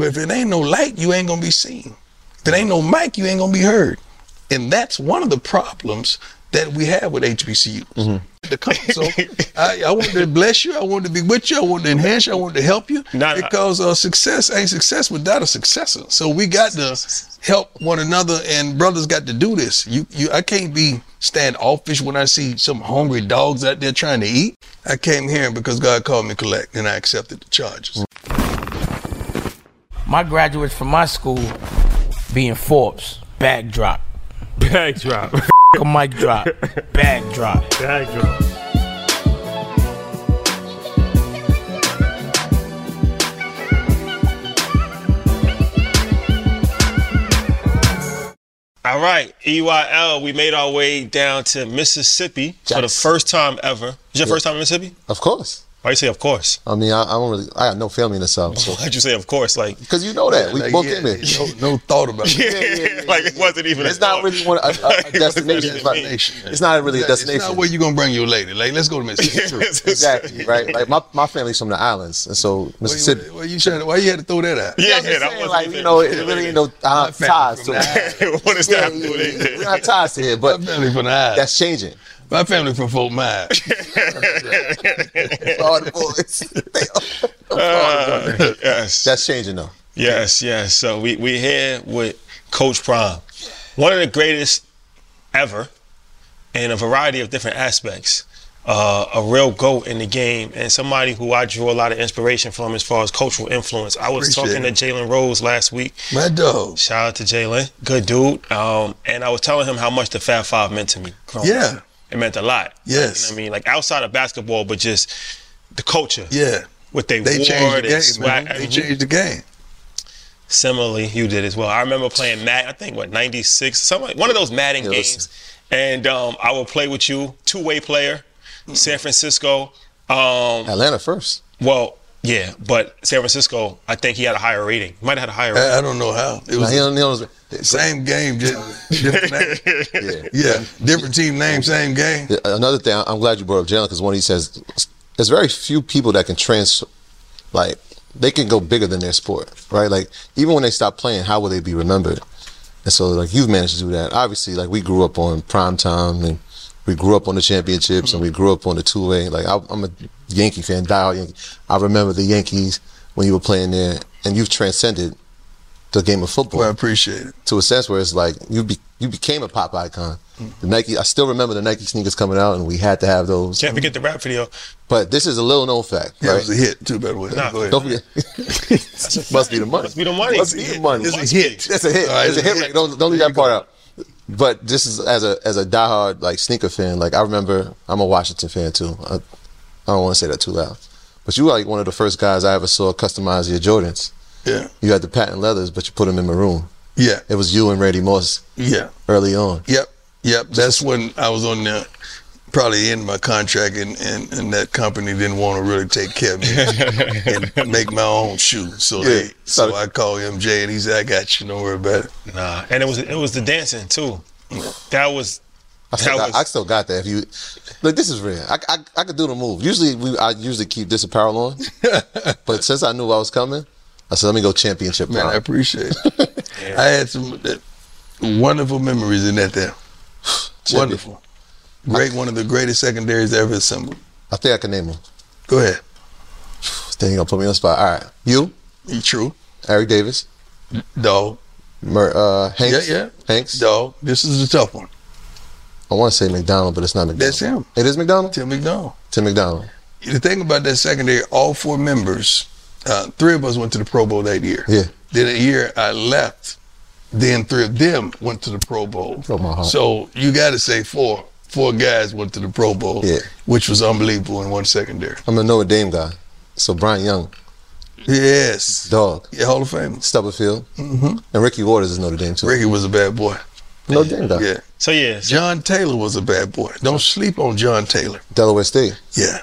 But if it ain't no light, you ain't gonna be seen. If it ain't no mic, you ain't gonna be heard. And that's one of the problems that we have with HBCUs. Mm-hmm. So I, I wanted to bless you. I wanted to be with you. I wanted to enhance you. I wanted to help you Not- because uh, success ain't success without a successor. So we got to help one another, and brothers got to do this. You, you, I can't be standoffish when I see some hungry dogs out there trying to eat. I came here because God called me collect, and I accepted the charges. My graduates from my school being Forbes, bag drop. Bag drop. A mic drop, bag drop. Bag drop. All right, EYL, we made our way down to Mississippi for the first time ever. Is your first time in Mississippi? Of course. Why you say of course? I mean, I, I don't really. I got no family in the South, so Why'd you say of course? Like, because you know that we Like, both yeah, came there. no, no thought about it. yeah, like it wasn't even. It's a not thought. really one a, a, a destination. It's not, it's not really a It's destination. not where you gonna bring your lady. Like, let's go to Mississippi. exactly right. Like my, my family's from the islands, and so Why Mississippi. you, why you trying to, why you had to throw that out? Yeah, I'm yeah, that wasn't like even- you know, it really ain't no uh, ties to the it. what does Yeah, that have to do yeah, with yeah. anything? we don't have ties to it, but family from the island. that's changing. My family from Fort Myers. All the boys. They all- all the boys. yes. That's changing though. Yes, yes. So we we here with Coach Prime, one of the greatest ever, in a variety of different aspects. Uh, a real goat in the game, and somebody who I drew a lot of inspiration from as far as cultural influence. I was Appreciate talking to Jalen Rose last week. My dog. Shout out to Jalen, good dude. Um, and I was telling him how much the Fab Five meant to me. yeah. up. Yeah. it meant a lot. Yes. You know I mean, like outside of basketball, but just the culture. Yeah. What they, They wore, changed the their game, swag- man. They changed the game. Similarly, you did as well. I remember playing Mad. I think what '96, some one of those Madden Yeah, games, and um, I would play with you, two-way player, San Francisco. Um, Atlanta first. well, Yeah, but San Francisco, I think he had a higher rating. He might have had a higher rating. I, I don't know how. It was He don't- he don't- same game, just different name. Yeah, different team name, same game. Another thing, I'm glad you brought up Jalen because when he says, there's very few people that can trans, like they can go bigger than their sport, right? Like even when they stop playing, how will they be remembered? And so, like you've managed to do that. Obviously, like we grew up on prime time and we grew up on the championships and we grew up on the two way. Like I, I'm a Yankee fan, diehard Yankee. I remember the Yankees when you were playing there, and you've transcended the game of football Well, I appreciate it. to a sense where it's like you be, you became a pop icon. The mm-hmm. Nike, I still remember the Nike sneakers coming out, and we had to have those. Can't forget the rap video. But this is a little known fact, Yeah, right? it was a hit too, by the way. Nah, Go ahead. Don't forget, must be the money. Must be the money. Must be the money. It's a hit. That's a hit. All right, it's a hit. Right? Don't don't leave that part out. But this is as a as a diehard like sneaker fan. Like I remember, I'm a Washington fan too. I, I don't want to say that too loud. But you were like one of the first guys I ever saw customize your Jordans. Yeah, You had the patent leathers, but you put them in maroon. yeah, It was you and Randy Moss yeah. early on. Yep, yep. That's when I was on the probably end my contract, and, and, and that company didn't want to really take care of me and make my own shoes. So they, so I called MJ, and he said, "I got you. Don't worry about it." Nah, and it was it was the dancing too. That was I still, got, was- I still got that. If you look, this is real. I, I, I could do the move. Usually, we I usually keep this apparel on, but since I knew I was coming, I said, let me go championship. Man, I appreciate it. I had some uh, wonderful memories in that there. Wonderful. Great, one of the greatest secondaries ever assembled. I think I can name them. Go ahead. Then you gonna put me on the spot. All right, you, You true. Eric Davis, Dog. Mer, uh, Hanks, Yeah, yeah. Hanks. Dog. This is the tough one. I want to say McDonald, but it's not McDonald. That's him. It is McDonald. Tim McDonald. Tim McDonald. The thing about that secondary, all four members, uh, three of us went to the Pro Bowl that year. Yeah. Then a year I left, then three of them went to the Pro Bowl. Broke my heart. So you got to say four. Four guys went to the Pro Bowl, Yeah. which was unbelievable in one secondary. I'm a Notre Dame guy, so Bryant Young, Yes. dog, Yeah, Hall of Fame. Stubblefield, hmm and Ricky Watters is Notre Dame too. Ricky was a bad boy. Notre Dame guy. Yeah. so yeah. So, John Taylor was a bad boy. Don't sleep on John Taylor. Delaware State. Yeah.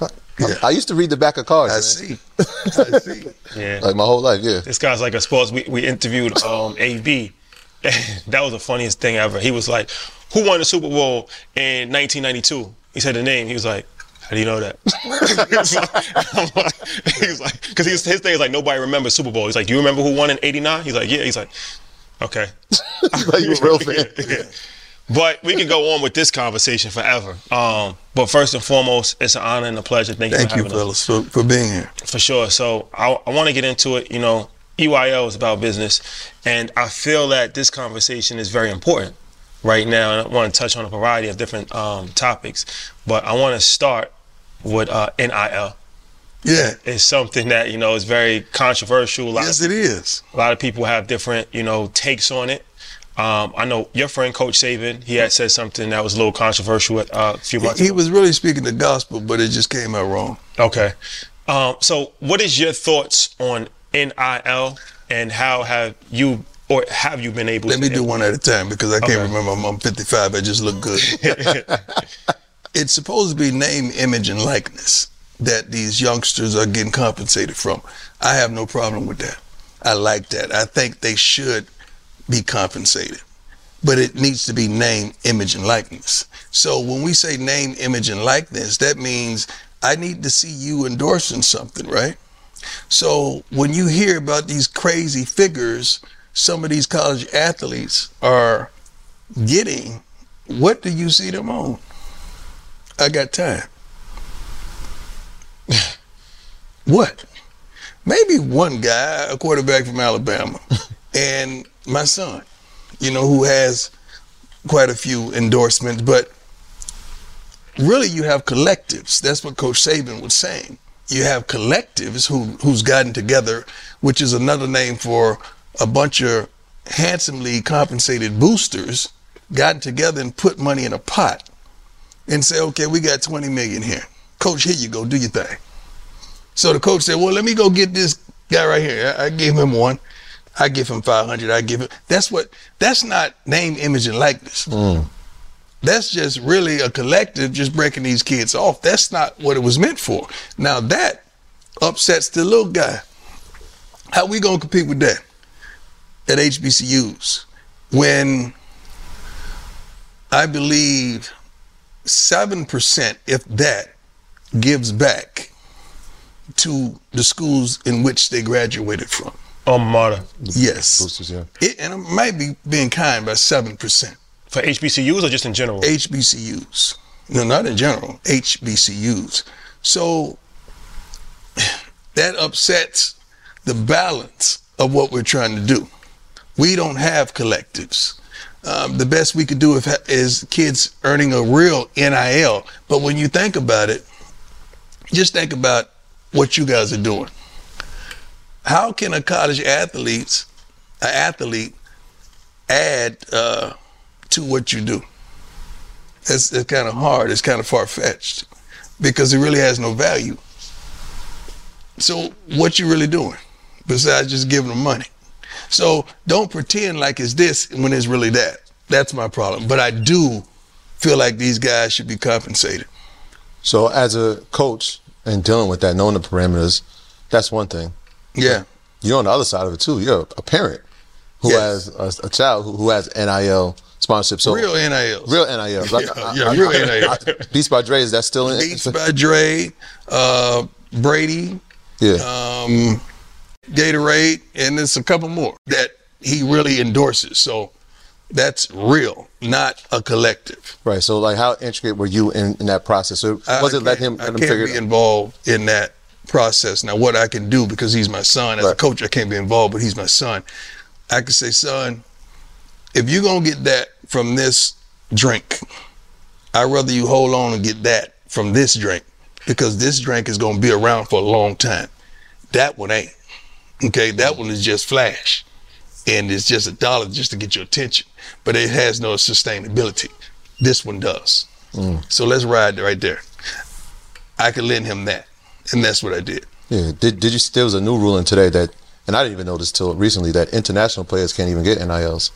I, Yeah. I used to read the back of cards. I man. see. I see. yeah. Like my whole life, yeah. This guy's like a sports. We, we interviewed um, AB. that was the funniest thing ever. He was like, "Who won the Super Bowl in 1992?" He said the name. He was like, "How do you know that?" he was like, was like, because his thing is like nobody remembers Super Bowl. He's like, "Do you remember who won in '89?" He's like, "Yeah." He's like, "Okay." like you a real fan. Yeah. But we could go on with this conversation forever. Um, but first and foremost, it's an honor and a pleasure. Thank you Thank for you, fellas, for, for being here. For sure. So I, I want to get into it. You know, EYL is about business, and I feel that this conversation is very important right now. And I want to touch on a variety of different um, topics, but I want to start with uh, NIL. Yeah. It's something that you know is very controversial. Yes, of, it is. a lot of people have different you know takes on it. Um, I know your friend Coach Saban. He had said something that was a little controversial uh, a few months He ago. was really speaking the gospel, but it just came out wrong. Okay. Um, so, what is your thoughts on NIL and how have you or have you been able to Let me do one at a time because I can't Okay. remember. I'm, I'm 55. I just look good. it's supposed to be name, image, and likeness that these youngsters are getting compensated from. I have no problem with that. I like that. I think they should be compensated. But it needs to be name, image, and likeness. So when we say name, image, and likeness, that means I need to see you endorsing something, right? So when you hear about these crazy figures some of these college athletes are getting, what do you see them on? I got time. what? Maybe one guy, a quarterback from Alabama, and my son, you know, who has quite a few endorsements, but really you have collectives. That's what Coach Saban was saying. You have collectives who who's gotten together, which is another name for a bunch of handsomely compensated boosters gotten together and put money in a pot and say, okay, we got 20 million here. Coach, here you go, do your thing. So the coach said, well, let me go get this guy right here. I, gave him one. I give him 500. I give him. That's what, that's not name, image, and likeness. Mm. That's just really a collective just breaking these kids off. That's not what it was meant for. Now that upsets the little guy. How we gonna compete with that at HBCUs when I believe seven percent, if that, gives back to the schools in which they graduated from. Alma mater. Yes, Boosters, yeah. it, and it might be being kind by seven percent. For HBCUs or just in general? HBCUs. No, not in general. HBCUs. So that upsets the balance of what we're trying to do. We don't have collectives. Um, the best we could do is, is kids earning a real NIL. But when you think about it, just think about what you guys are doing. How can a college athlete, an athlete, add uh, to what you do? It's, it's kind of hard. It's kind of far fetched because it really has no value. So what you really doing besides just giving them money? So don't pretend like it's this when it's really that. That's my problem. But I do feel like these guys should be compensated. So as a coach and dealing with that, knowing the parameters, that's one thing. Yeah. You're on the other side of it too. You're a parent who Yes. has a, a child who, who has NIL sponsorship. So real NILs. real NIL. Like, Yeah, yeah, real NIL. Beats by Dre is that still in? Beats by Dre, uh, Brady, yeah. um, Gatorade, and there's a couple more that he really endorses. So that's real, not a collective. right. So like, how intricate were you in, in that process? So was I it let him I him can't figure be it? involved in that process. Now, what I can do because he's my son as a coach, I can't be involved, but he's my son. I can say, son, if you're gonna get that from this drink, I'd rather you hold on and get that from this drink because this drink is gonna be around for a long time. That one ain't. Okay, that one is just flash, and it's just a dollar just to get your attention, but it has no sustainability. This one does. Mm. So let's ride right there. I could lend him that, and that's what I did. Yeah. Did Did you? There was a new ruling today that, and I didn't even know this till recently that international players can't even get NILs,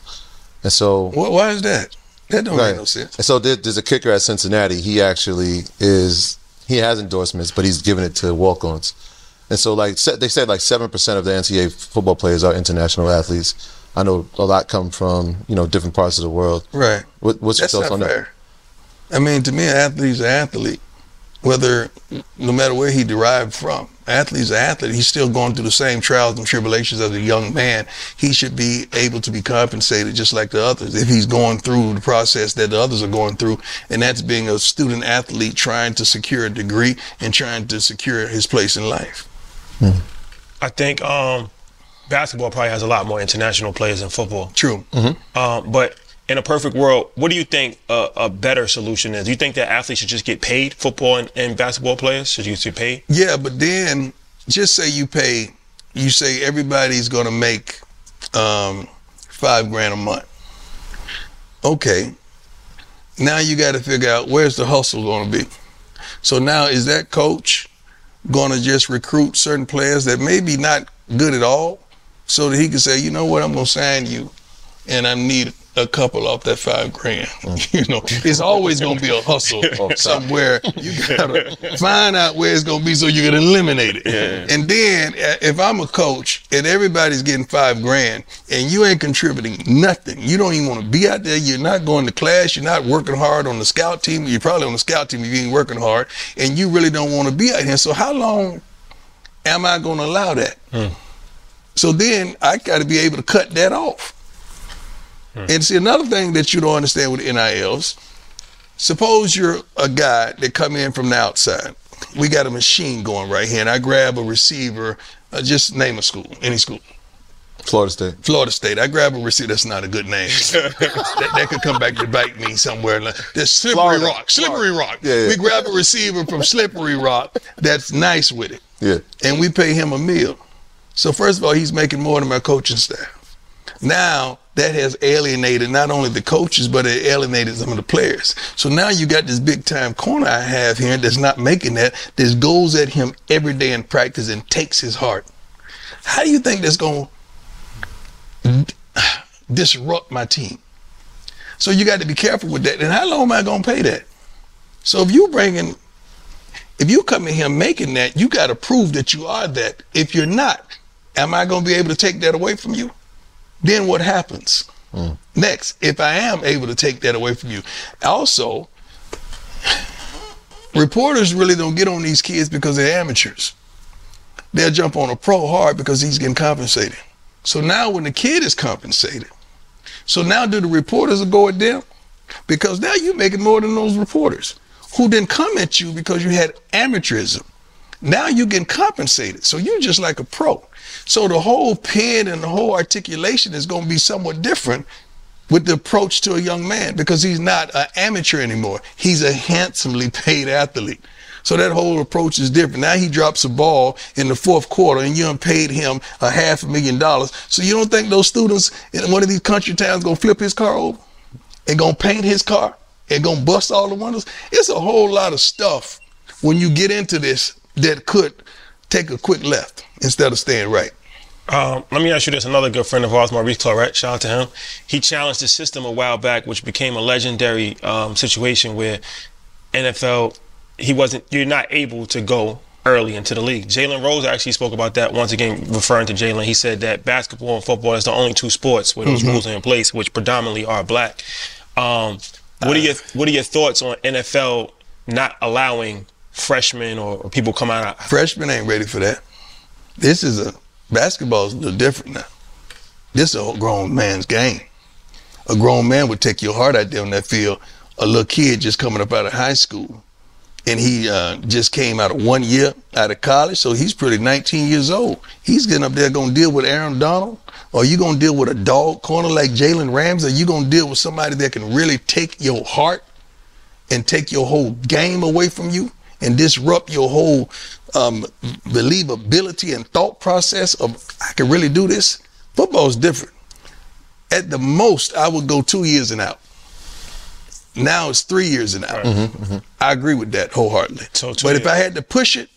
and so Why, why is that? That don't Right. make no sense. And so there, there's a kicker at Cincinnati. He actually is he has endorsements, but he's giving it to walk-ons. And so like they said, like seven percent of the NCAA football players are international athletes. I know a lot come from you know different parts of the world. Right. What, what's your thoughts on that? I mean, to me, an athlete's an athlete, whether no matter where he derived from. Athlete's an athlete. He's still going through the same trials and tribulations as a young man. He should be able to be compensated just like the others if he's going through the process that the others are going through, and that's being a student athlete trying to secure a degree and trying to secure his place in life. I think um, basketball probably has a lot more international players than football. True. Um, but in a perfect world, what do you think a, a better solution is? Do you think that athletes should just get paid? Football and, and basketball players should you get paid? Yeah, but then just say you pay, you say everybody's going to make um, five grand a month. Okay. Now you got to figure out where's the hustle going to be. So now is that coach going to just recruit certain players that maybe not good at all, so that he can say, you know what, I'm going to sign you, and I need a couple off that five grand. you know, it's always going to be a hustle somewhere. You got to find out where it's going to be so you can eliminate it. And then uh, if I'm a coach and everybody's getting five grand and you ain't contributing nothing, you don't even want to be out there. You're not going to class. You're not working hard on the scout team. You're probably on the scout team if you ain't working hard, and you really don't want to be out here. So how long am I going to allow that? So then I got to be able to cut that off. And see another thing that you don't understand with NILs. Suppose you're a guy that come in from the outside. We got a machine going right here, and I grab a receiver. Uh, just name a school, any school. Florida State. Florida State. I grab a receiver. That's not a good name. that, that could come back to bite me somewhere. There's Slippery Florida. Rock. Slippery Rock. Yeah, yeah. We grab a receiver from Slippery Rock that's nice with it Yeah. and we pay him a meal. So first of all, he's making more than my coaching staff. Now that has alienated not only the coaches, but it alienated some of the players. So now you got this big time corner I have here that's not making that. That goes at him every day in practice and takes his heart. How do you think that's going to disrupt my team? So you got to be careful with that. And how long am I going to pay that? So if you bringing If you come in here making that, you got to prove that you are that. If you're not, am I going to be able to take that away from you? Then what happens? Mm. Next, if I am able to take that away from you, also, reporters really don't get on these kids because they're amateurs. They'll jump on a pro hard because he's getting compensated. So now when the kid is compensated, so now do the reporters go at them? Because now you're making more than those reporters who didn't come at you because you had amateurism. Now you're getting compensated. So you're just like a pro. So the whole pen and the whole articulation is going to be somewhat different with the approach to a young man because he's not an amateur anymore. He's a handsomely paid athlete. So that whole approach is different. Now he drops a ball in the fourth quarter and you paid him a half a million dollars. So you don't think those students in one of these country towns gonna flip his car over and gonna paint his car and gonna bust all the windows? It's a whole lot of stuff when you get into this that could take a quick left instead of staying right. Um, let me ask you this. Another good friend of ours, Maurice Clarett, shout out to him. He challenged the system a while back, which became a legendary um, situation where NFL, he wasn't, you're not able to go early into the league. Jalen Rose actually spoke about that once again, referring to Jalen. He said that basketball and football is the only two sports where those rules are in place, which predominantly are black. Um, what are your What are your thoughts on NFL not allowing freshmen or, or people come out? Freshmen ain't ready for that. This is a basketball is a little different now. This is a grown man's game. A grown man would take your heart out there on that field. A little kid just coming up out of high school, and he uh, just came out of one year out of college, so he's pretty 19 years old. He's getting up there going to deal with Aaron Donald, or you going to deal with a dog corner like Jalen Ramsey, or you going to deal with somebody that can really take your heart and take your whole game away from you and disrupt your whole um, believability and thought process of I can really do this. Football is different. At the most, I would go two years and out. Now it's three years and out. I agree with that wholeheartedly. So but if. I had to push it,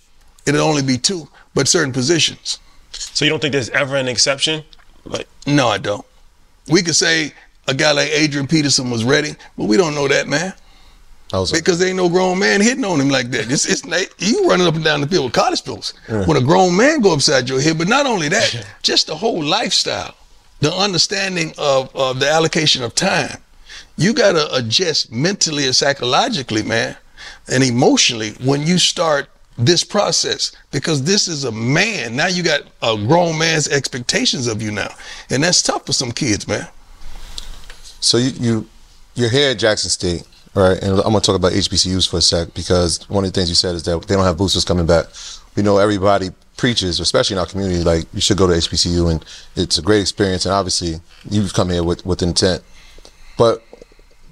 it'd only be two, but certain positions. So you don't think there's ever an exception? Like, No, I don't. We could say a guy like Adrian Peterson was ready, but we don't know that man. Because there ain't no grown man hitting on him like that. It's, it's you running up and down the field with college pills. When a grown man go upside your head, but not only that, just the whole lifestyle, the understanding of, of the allocation of time. You got to adjust mentally and psychologically, man, and emotionally when you start this process because this is a man. Now you got a grown man's expectations of you now, and that's tough for some kids, man. So you you you're here at Jackson State, right? And I'm gonna talk about HBCUs for a sec because one of the things you said is that they don't have boosters coming back. We know everybody preaches, especially in our community, like you should go to HBCU and it's a great experience. And obviously, you've come here with with intent. But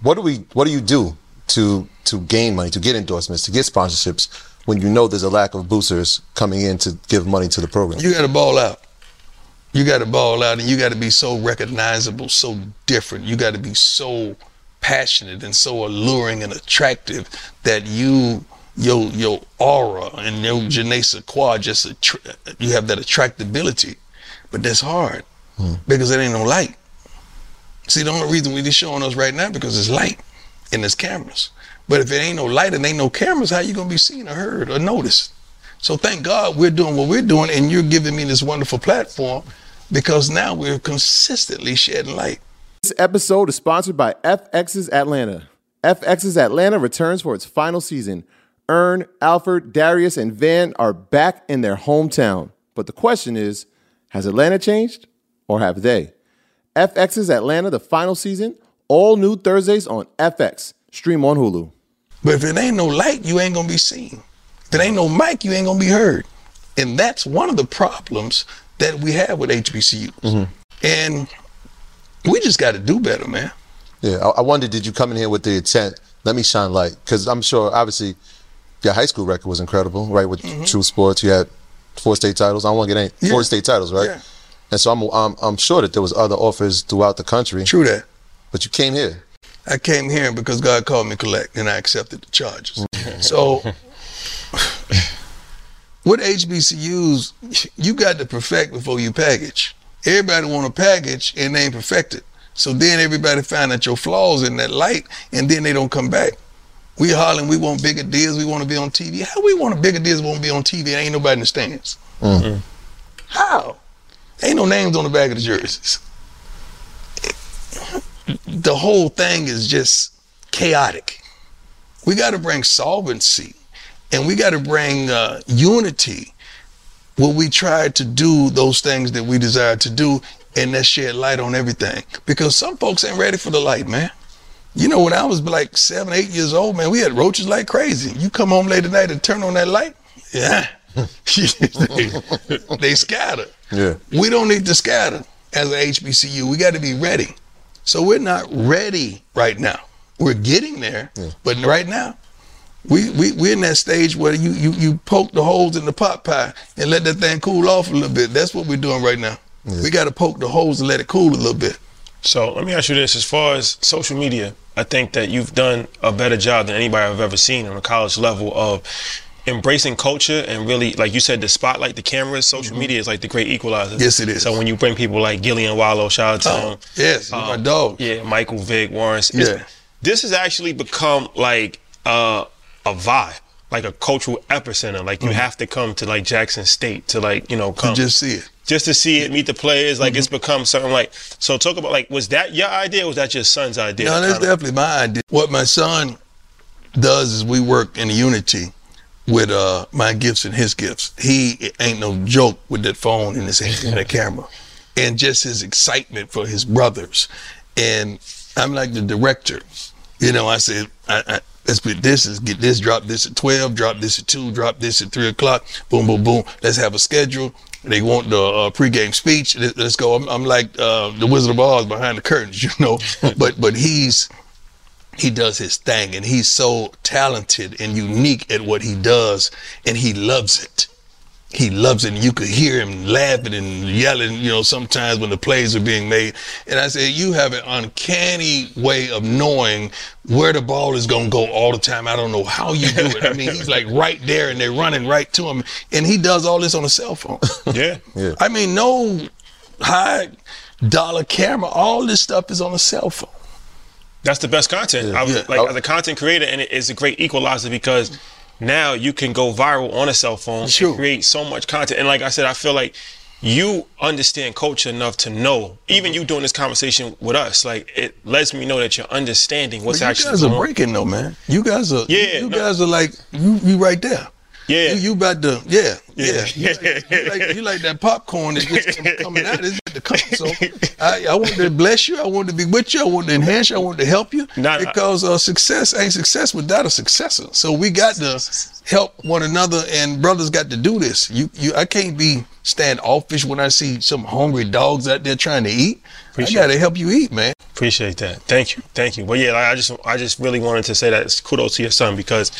what do we what do you do to to gain money, to get endorsements, to get sponsorships when you know there's a lack of boosters coming in to give money to the program? You got to ball out. You got to ball out, and you got to be so recognizable, so different. You got to be so passionate and so alluring and attractive that you your your aura and your je ne sais quoi just attra- you have that attractability. But that's hard hmm. because it ain't no light. See, the only reason we just showing us right now because it's light and there's cameras. But if it ain't no light and ain't no cameras, how you gonna be seen or heard or noticed? So thank God we're doing what we're doing, and you're giving me this wonderful platform because now we're consistently shedding light. This episode is sponsored by FX's Atlanta. FX's Atlanta returns for its final season. Earn, Alfred, Darius, and Van are back in their hometown. But the question is has Atlanta changed or have they? FX's Atlanta, the final season, all new Thursdays on FX. Stream on Hulu. But if it ain't no light, you ain't gonna be seen. If it ain't no mic, you ain't gonna be heard. And that's one of the problems that we have with HBCUs. Mm-hmm. And we just got to do better, man. Yeah, I, I wonder, did you come in here with the intent? Let me shine light, because I'm sure, obviously, your high school record was incredible, right? With True Sports, you had four state titles. I don't want to get any Mm-hmm. Yeah. four state titles, right? Yeah. And so I'm, I'm, I'm sure that there was other offers throughout the country, True that. but you came here. I came here because God called me collect, and I accepted the charges. so, What HBCUs, you got to perfect before you package. Everybody want a package and they ain't perfected. So then everybody find out your flaws in that light, and then they don't come back. We hollering, we want bigger deals, we want to be on TV. How we want a bigger deals, we want to be on TV, and ain't nobody in the stands? How? Ain't no names on the back of the jerseys. The whole thing is just chaotic. We got to bring solvency, and we got to bring uh, unity where we try to do those things that we desire to do, and that shed light on everything. Because some folks ain't ready for the light, man. You know, when I was like seven, eight years old, man, we had roaches like crazy. You come home late at night and turn on that light, yeah, they, they scatter. Yeah. We don't need to scatter as a HBCU. We got to be ready. So we're not ready right now. We're getting there, but right now, we, we we're in that stage where you, you you poke the holes in the pot pie and let that thing cool off a little bit. That's what we're doing right now. We got to poke the holes and let it cool a little bit. So let me ask you this: as far as social media, I think that you've done a better job than anybody I've ever seen on a college level of embracing culture and really, like you said, the spotlight, the cameras. Social media is like the great equalizer. Mm-hmm. Yes, it is. So when you bring people like Gillie and Wallo, shout out to Oh, him. yes, my dog. Yeah, Michael Vick, Warren. Yeah. This has actually become like uh, a vibe, like a cultural epicenter. Like you have to come to like Jackson State to like you know come Mm-hmm. Just see it. just to see it, meet the players. Like Mm-hmm. it's become something like. So talk about like, was that your idea? or Was that your son's idea? No, that's definitely my idea. What my son does is we work in unity with uh, my gifts and his gifts. He ain't no joke with that phone in his hand and camera, and just his excitement for his brothers. And I'm like the director. You know, I said, I, I, let's put this is get this, drop this at 12, drop this at 2, drop this at 3 o'clock, boom, boom, boom. Let's have a schedule. They want the uh, pregame speech. Let- Let's go. I'm, I'm like uh, the Wizard of Oz behind the curtains, you know. but but he's he does his thing and he's so talented and unique at what he does and he loves it he loves it and you could hear him laughing and yelling you know sometimes when the plays are being made and i said you have an uncanny way of knowing where the ball is going to go all the time i don't know how you do it i mean he's like right there and they're running right to him and he does all this on a cell phone Yeah. Yeah. i mean no high dollar camera all this stuff is on a cell phone That's the best content. I was, Yeah. like as a content creator, and it is a great equalizer because now you can go viral on a cell phone Sure. and create so much content. And like I said, I feel like you understand culture enough to know, even mm-hmm. you doing this conversation with us, like it lets me know that you're understanding what's But you actually guys are going breaking though, man. You guys are. Yeah, You no. guys are like you. You right there. Yeah. You, you about to. Yeah. Yeah. Yeah. You, like, you, like, you like that popcorn that just coming out. It's about to come. So I, I want to bless you. I want to be with you. I want to enhance you. I want to help you. Nah, nah. because uh, success ain't success without a successor. So we got to help one another, and brothers got to do this. You, you. I can't be standoffish when I see some hungry dogs out there trying to eat. Appreciate I got to help you eat, man. Appreciate that. Thank you. Thank you. But yeah, like I just I just really wanted to say that it's kudos to your son because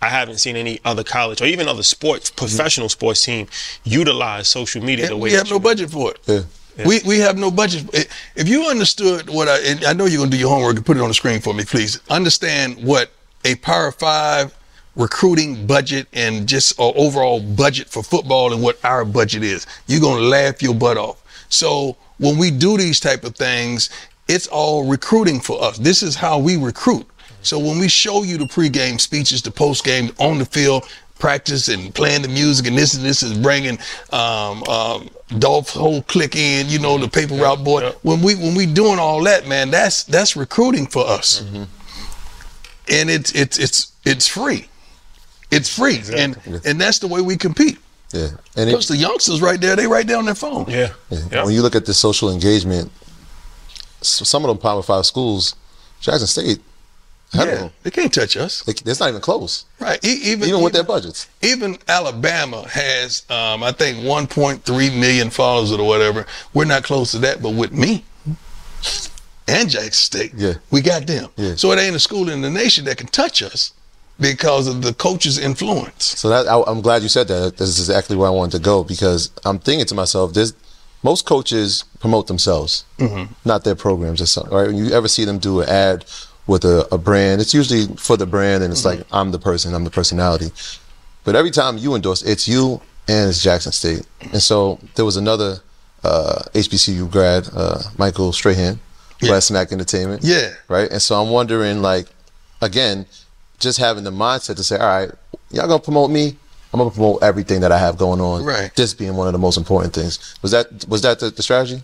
I haven't seen any other college or even other sports, professional sports team utilize social media the way we have no budget for it. Yeah. We we have no budget. If you understood what I, and I know you're gonna do your homework and put it on the screen for me, please. Understand what a Power Five recruiting budget and just uh, overall budget for football and what our budget is. You're gonna laugh your butt off. So when we do these type of things, it's all recruiting for us. This is how we recruit. So when we show you the pregame speeches, the postgame on the field, practice and playing the music, and this and this is bringing um, um, Dolph's whole click in, you know, the paper route boy. When we when we doing all that, man, that's that's recruiting for us, and it's it's it's it's free. It's free, and and that's the way we compete. Yeah. And it, Because the youngsters right there, they right there on their phone. Yeah. Yeah. Yeah. When you look at the social engagement, some of them Power Five schools, Jackson State, ahead of Yeah, they can't touch us, They, it's not even close, right? E- even even with their budgets. even Alabama has, um, I think, 1.3 million followers or whatever. We're not close to that, but with me and Jackson State, Yeah. we got them. Yeah. So it ain't a school in the nation that can touch us because of the coach's influence. So that I, I'm glad you said that. This is exactly where I wanted to go because I'm thinking to myself, there's most coaches promote themselves, not their programs or something. Right? When you ever see them do an ad with a, a brand, it's usually for the brand, and it's like I'm the person, I'm the personality. But every time you endorse, it's you and it's Jackson State. And so there was another uh, HBCU grad, uh, Michael Strahan, who Yeah. had SMAC Entertainment. Yeah. Right. And so I'm wondering, like, again, just having the mindset to say, all right, y'all gonna promote me. I'm gonna promote everything that I have going on. Right. This being one of the most important things. Was that was that the, the strategy?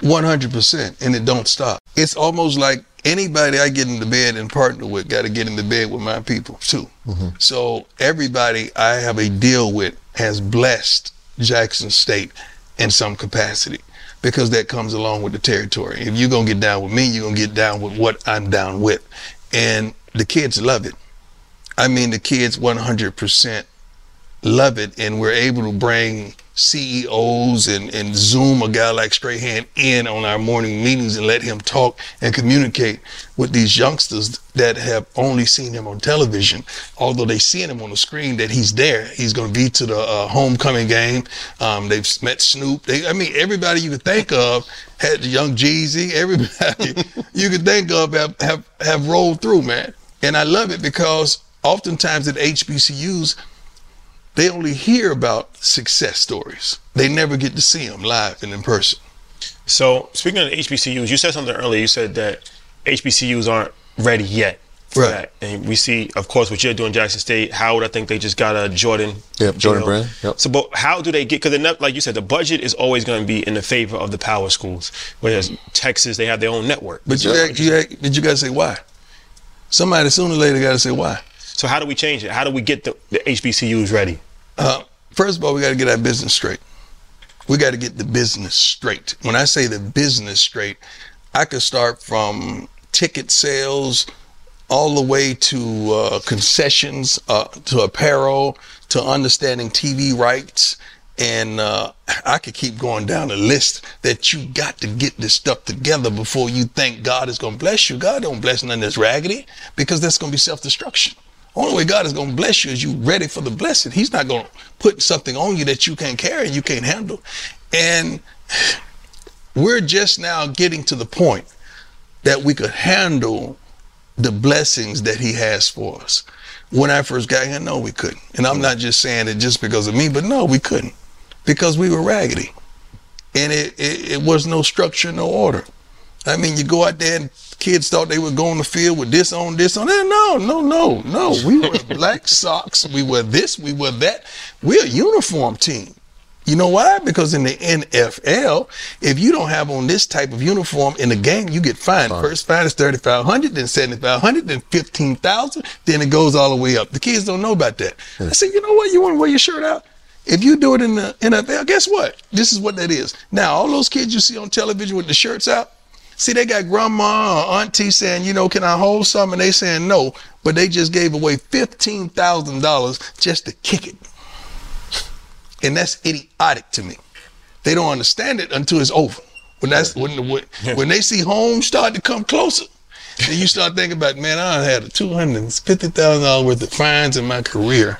100% and it don't stop. It's almost like anybody i get into bed and partner with got to get into bed with my people too. Mm-hmm. So everybody i have a deal with has blessed jackson state in some capacity because that comes along with the territory. If you're going to get down with me you're going to get down with what i'm down with. And the kids love it. I mean the kids 100% love it and we're able to bring CEOs and, and Zoom a guy like Strahan in on our morning meetings and let him talk and communicate with these youngsters that have only seen him on television. Although they seen him on the screen that he's there, he's going to be to the uh, homecoming game. Um, they've met Snoop. They, I mean, everybody you could think of had the young Jeezy. Everybody you could think of have, have, have rolled through, man. And I love it because oftentimes at HBCUs, they only hear about success stories. They never get to see them live and in person. So speaking of HBCUs, you said something earlier. You said that HBCUs aren't ready yet. For Right. That. And we see, of course, what you're doing, Jackson State. Howard, I think they just got a Jordan. Yep, Jordan deal. Brand, yep. So, but how do they get? Because like you said, the budget is always going to be in the favor of the power schools. Whereas Texas, they have their own network. But you, act- you, act- but you got to say why. Somebody sooner or later got to say why. So how do we change it? How do we get the, the HBCUs ready? Uh, first of all, we got to get our business straight. We got to get the business straight. When I say the business straight, I could start from ticket sales all the way to uh, concessions, uh, to apparel, to understanding TV rights. And uh, I could keep going down the list that you got to get this stuff together before you think God is going to bless you. God don't bless nothing that's raggedy because that's going to be self-destruction. Only way God is going to bless you is you ready for the blessing. He's not going to put something on you that you can't carry and you can't handle. And we're just now getting to the point that we could handle the blessings that he has for us. When I first got here, no, we couldn't. And I'm not just saying it just because of me, but no, we couldn't because we were raggedy. And it, it, it was no structure, no order. I mean, you go out there and kids thought they would go on the field with this on, this on. that. No, no, no, no. We wear black socks. We wear this. We wear that. We're a uniform team. You know why? Because in the NFL, if you don't have on this type of uniform in the game, you get fined. First fine is thirty five hundred, then seventy five hundred, then fifteen thousand, then it goes all the way up. The kids don't know about that. I said, you know what? You want to wear your shirt out? If you do it in the NFL, guess what? This is what that is. Now, all those kids you see on television with the shirts out, see, they got grandma or auntie saying, you know, can I hold some? And they saying no, but they just gave away fifteen thousand dollars just to kick it. And that's idiotic to me. They don't understand it until it's over. When that's when the, when, when they see home start to come closer, then you start thinking about, man, I had a two hundred fifty thousand dollars worth of fines in my career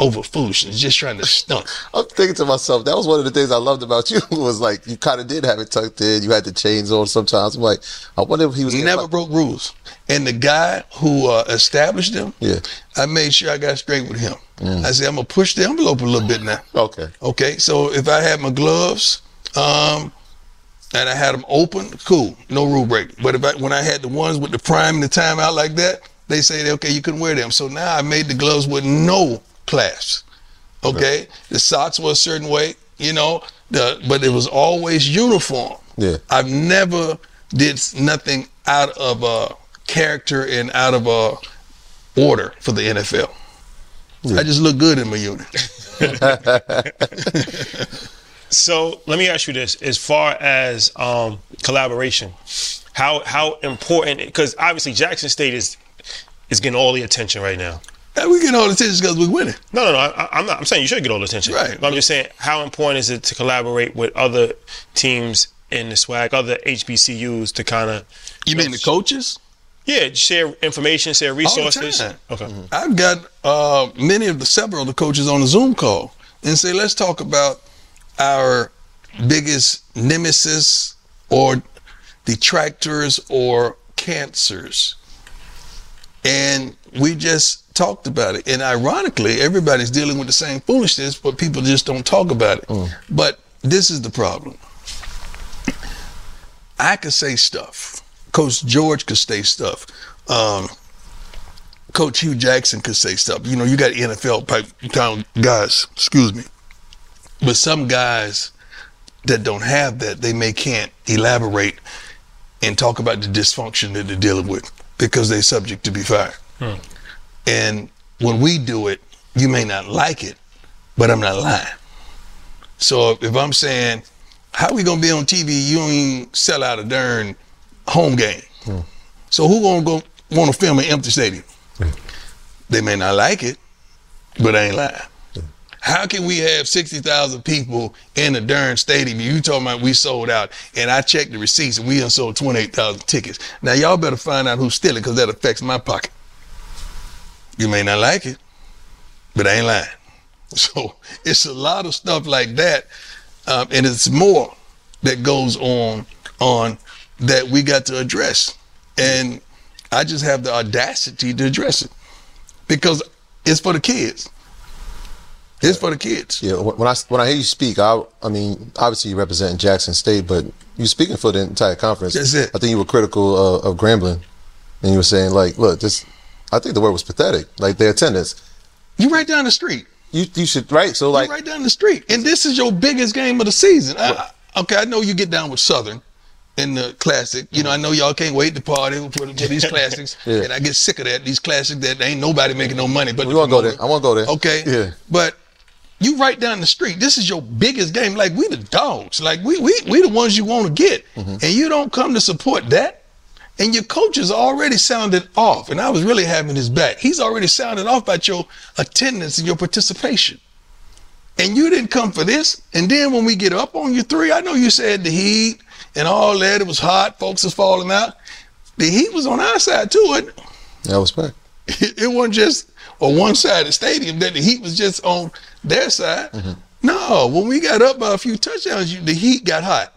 over foolishness, just trying to stunt. I'm thinking to myself, that was one of the things I loved about you was like you kind of did have it tucked in. You had the chains on sometimes. I'm like, I wonder if he was He never like, broke rules. And the guy who uh, established them, Yeah. I made sure I got straight with him. I said, I'm gonna push the envelope a little bit now. Okay. Okay, so if I had my gloves, um, and I had them open, cool, no rule break. But if I, when I had the ones with the prime and the timeout like that, they say, okay, you couldn't wear them. So now I made the gloves with no clasps. Okay, the socks were a certain way, you know, the but it was always uniform. Yeah. I've never did nothing out of a character and out of a order for the NFL. I just look good in my unit. So let me ask you this: as far as um, collaboration, how how important? Because obviously Jackson State is is getting all the attention right now. We get all the attention because we're winning. No, no, no. I, I'm not. I'm saying you should get all the attention. Right. But I'm just saying, how important is it to collaborate with other teams in the swag, other HBCUs to kind of You mean the coaches? yeah share information, share resources. Okay. I've got uh, many of the several of the coaches on a Zoom call and say, let's talk about our biggest nemesis or detractors or cancers. And we just talked about it. And ironically, everybody's dealing with the same foolishness, but people just don't talk about it. But this is the problem. I could say stuff. Coach George could say stuff. Um, Coach Hue Jackson could say stuff. You know, you got NFL pipe town guys, excuse me. But some guys that don't have that, they may can't elaborate and talk about the dysfunction that they're dealing with because they're subject to be fired. And when we do it, you may not like it, but I'm not lying. So if I'm saying, how we gonna be on TV? You don't sell out a darn home game. Hmm. So who gonna go want to film an empty stadium? Hmm. They may not like it, but I ain't lying. Hmm. How can we have 60,000 people in a darn stadium? You talking about we sold out, and I checked the receipts and we done sold 28,000 tickets. Now y'all better find out who's stealing because that affects my pocket. You may not like it, but I ain't lying. So it's a lot of stuff like that, um, and it's more that goes on on that we got to address, and I just have the audacity to address it because it's for the kids. It's for the kids. Yeah, when I when I hear you speak, I I mean, obviously you represent Jackson State, but you're speaking for the entire conference. That's it. I think you were critical uh, of Grambling, and you were saying like, look, this. I think the word was pathetic. Like their attendance. You right down the street. You you should right. So like, you right down the street, and this is your biggest game of the season. I, okay, I know you get down with Southern in the classic. You know, I know y'all can't wait to party for, for these classics, Yeah. and I get sick of that. These classics that ain't nobody making no money, but we to go there. I want to go there. Okay. Yeah. But you right down the street. This is your biggest game. Like we the dogs. Like we we we the ones you want to get, Mm-hmm. and you don't come to support that. And your coach has already sounded off, and I was really having his back. He's already sounded off about your attendance and your participation. And you didn't come for this. And then when we get up on you three, I know you said the heat and all that. It was hot. Folks was falling out. The heat was on our side too, it? Yeah, respect. it wasn't just a one sided stadium that the Heat was just on their side. No, when we got up by a few touchdowns, you, the Heat got hot.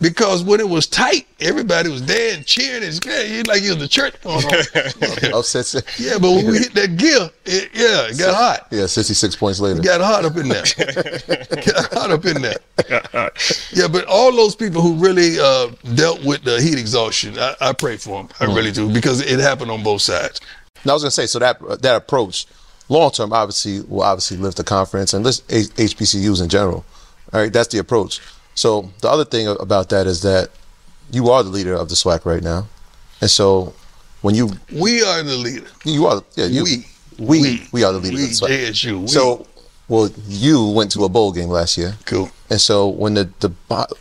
Because when it was tight, everybody was there and cheering and scared. Like it was the church going on. Ci- yeah, but when we hit that gear, it, yeah, it got hot. Yeah, 66 points later. It got hot up in there. got hot up in there. Yeah, but all those people who really uh, dealt with the heat exhaustion, I, I pray for them. I really do because it happened on both sides. Now, I was gonna say, so that that approach, long term, obviously will obviously lift the conference and list H- HBCUs in general. All right, that's the approach. So the other thing about that is that you are the leader of the SWAC right now, and so when you We are the leader. you are yeah you, We. we We. we, are the leader We, of the SWAC. JSU. We. So well, you went to a bowl game last year, Cool. and so when the the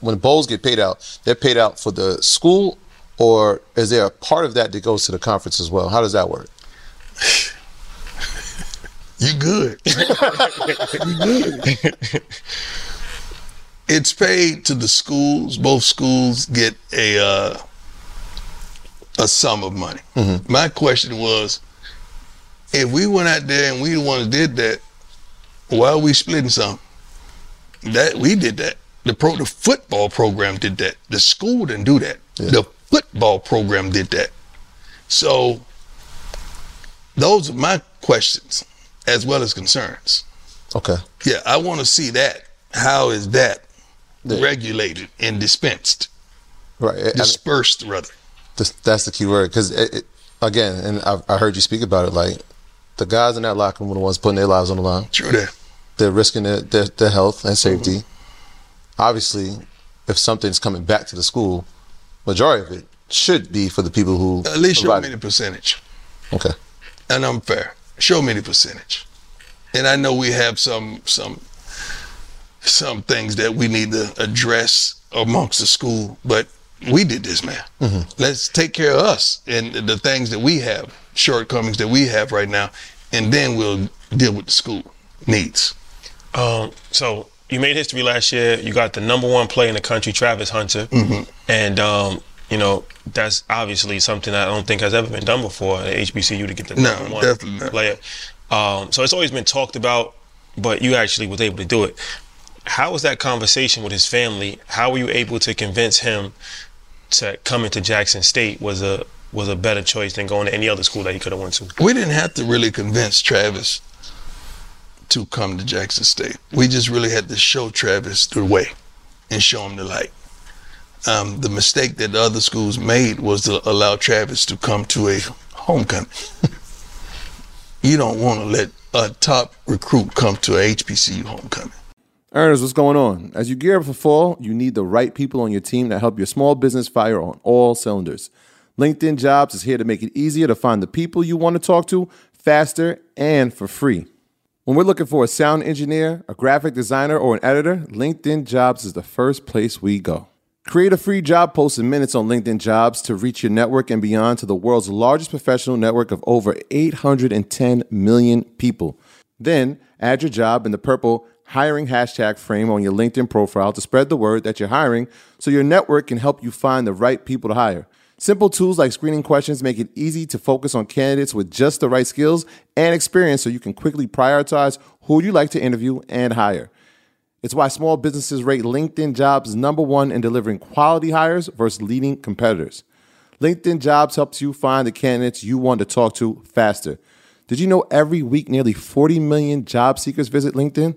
when the bowls get paid out, they're paid out for the school, or is there a part of that that goes to the conference as well? How does that work? You good. you good. It's paid to the schools. Both schools get a uh, a sum of money. My question was, if we went out there and we the ones did that, why are we splitting some? That we did that. The pro the football program did that. The school didn't do that. The football program did that. So those are my questions as well as concerns. Okay. Yeah, I want to see that. How is that Yeah. regulated and dispensed, Right. I- I mean, dispersed rather? That's, the key word because again, and I, I heard you speak about it. Like the guys in that locker room are the ones putting their lives on the line. True that. They're risking their, their, their health and safety. Mm-hmm. Obviously, if something's coming back to the school, majority of it should be for the people who At least show me it. the percentage, Okay. and I'm fair. Show me the percentage, and I know we have some some some things that we need to address amongst the school, but we did this, man. Let's take care of us and the things that we have, shortcomings that we have right now, and then we'll deal with the school needs. Um, so you made history last year. You got the number one player in the country, Travis Hunter, and um, you know that's obviously something that I don't think has ever been done before at HBCU to get the No, number one definitely not. player. Um, so it's always been talked about, but you actually was able to do it. How was that conversation with his family? How were you able to convince him to coming to Jackson State was a was a better choice than going to any other school that he could have went to? we didn't have to really convince Travis to come to Jackson State. We just really had to show Travis the way and show him the light. Um, the mistake that the other schools made was to allow Travis to come to a homecoming. you don't want to let a top recruit come to a HBCU homecoming. Earners, what's going on? As you gear up for fall, you need the right people on your team to help your small business fire on all cylinders. LinkedIn Jobs is here to make it easier to find the people you want to talk to faster and for free. When we're looking for a sound engineer, a graphic designer, or an editor, LinkedIn Jobs is the first place we go. Create a free job post in minutes on LinkedIn Jobs to reach your network and beyond to the world's largest professional network of over 810 million people. Then add your job in the purple hiring hashtag frame on your LinkedIn profile to spread the word that you're hiring so your network can help you find the right people to hire. Simple tools like screening questions make it easy to focus on candidates with just the right skills and experience so you can quickly prioritize who you like to interview and hire. It's why small businesses rate LinkedIn jobs number one in delivering quality hires versus leading competitors. LinkedIn jobs helps you find the candidates you want to talk to faster. Did you know every week nearly 40 million job seekers visit LinkedIn?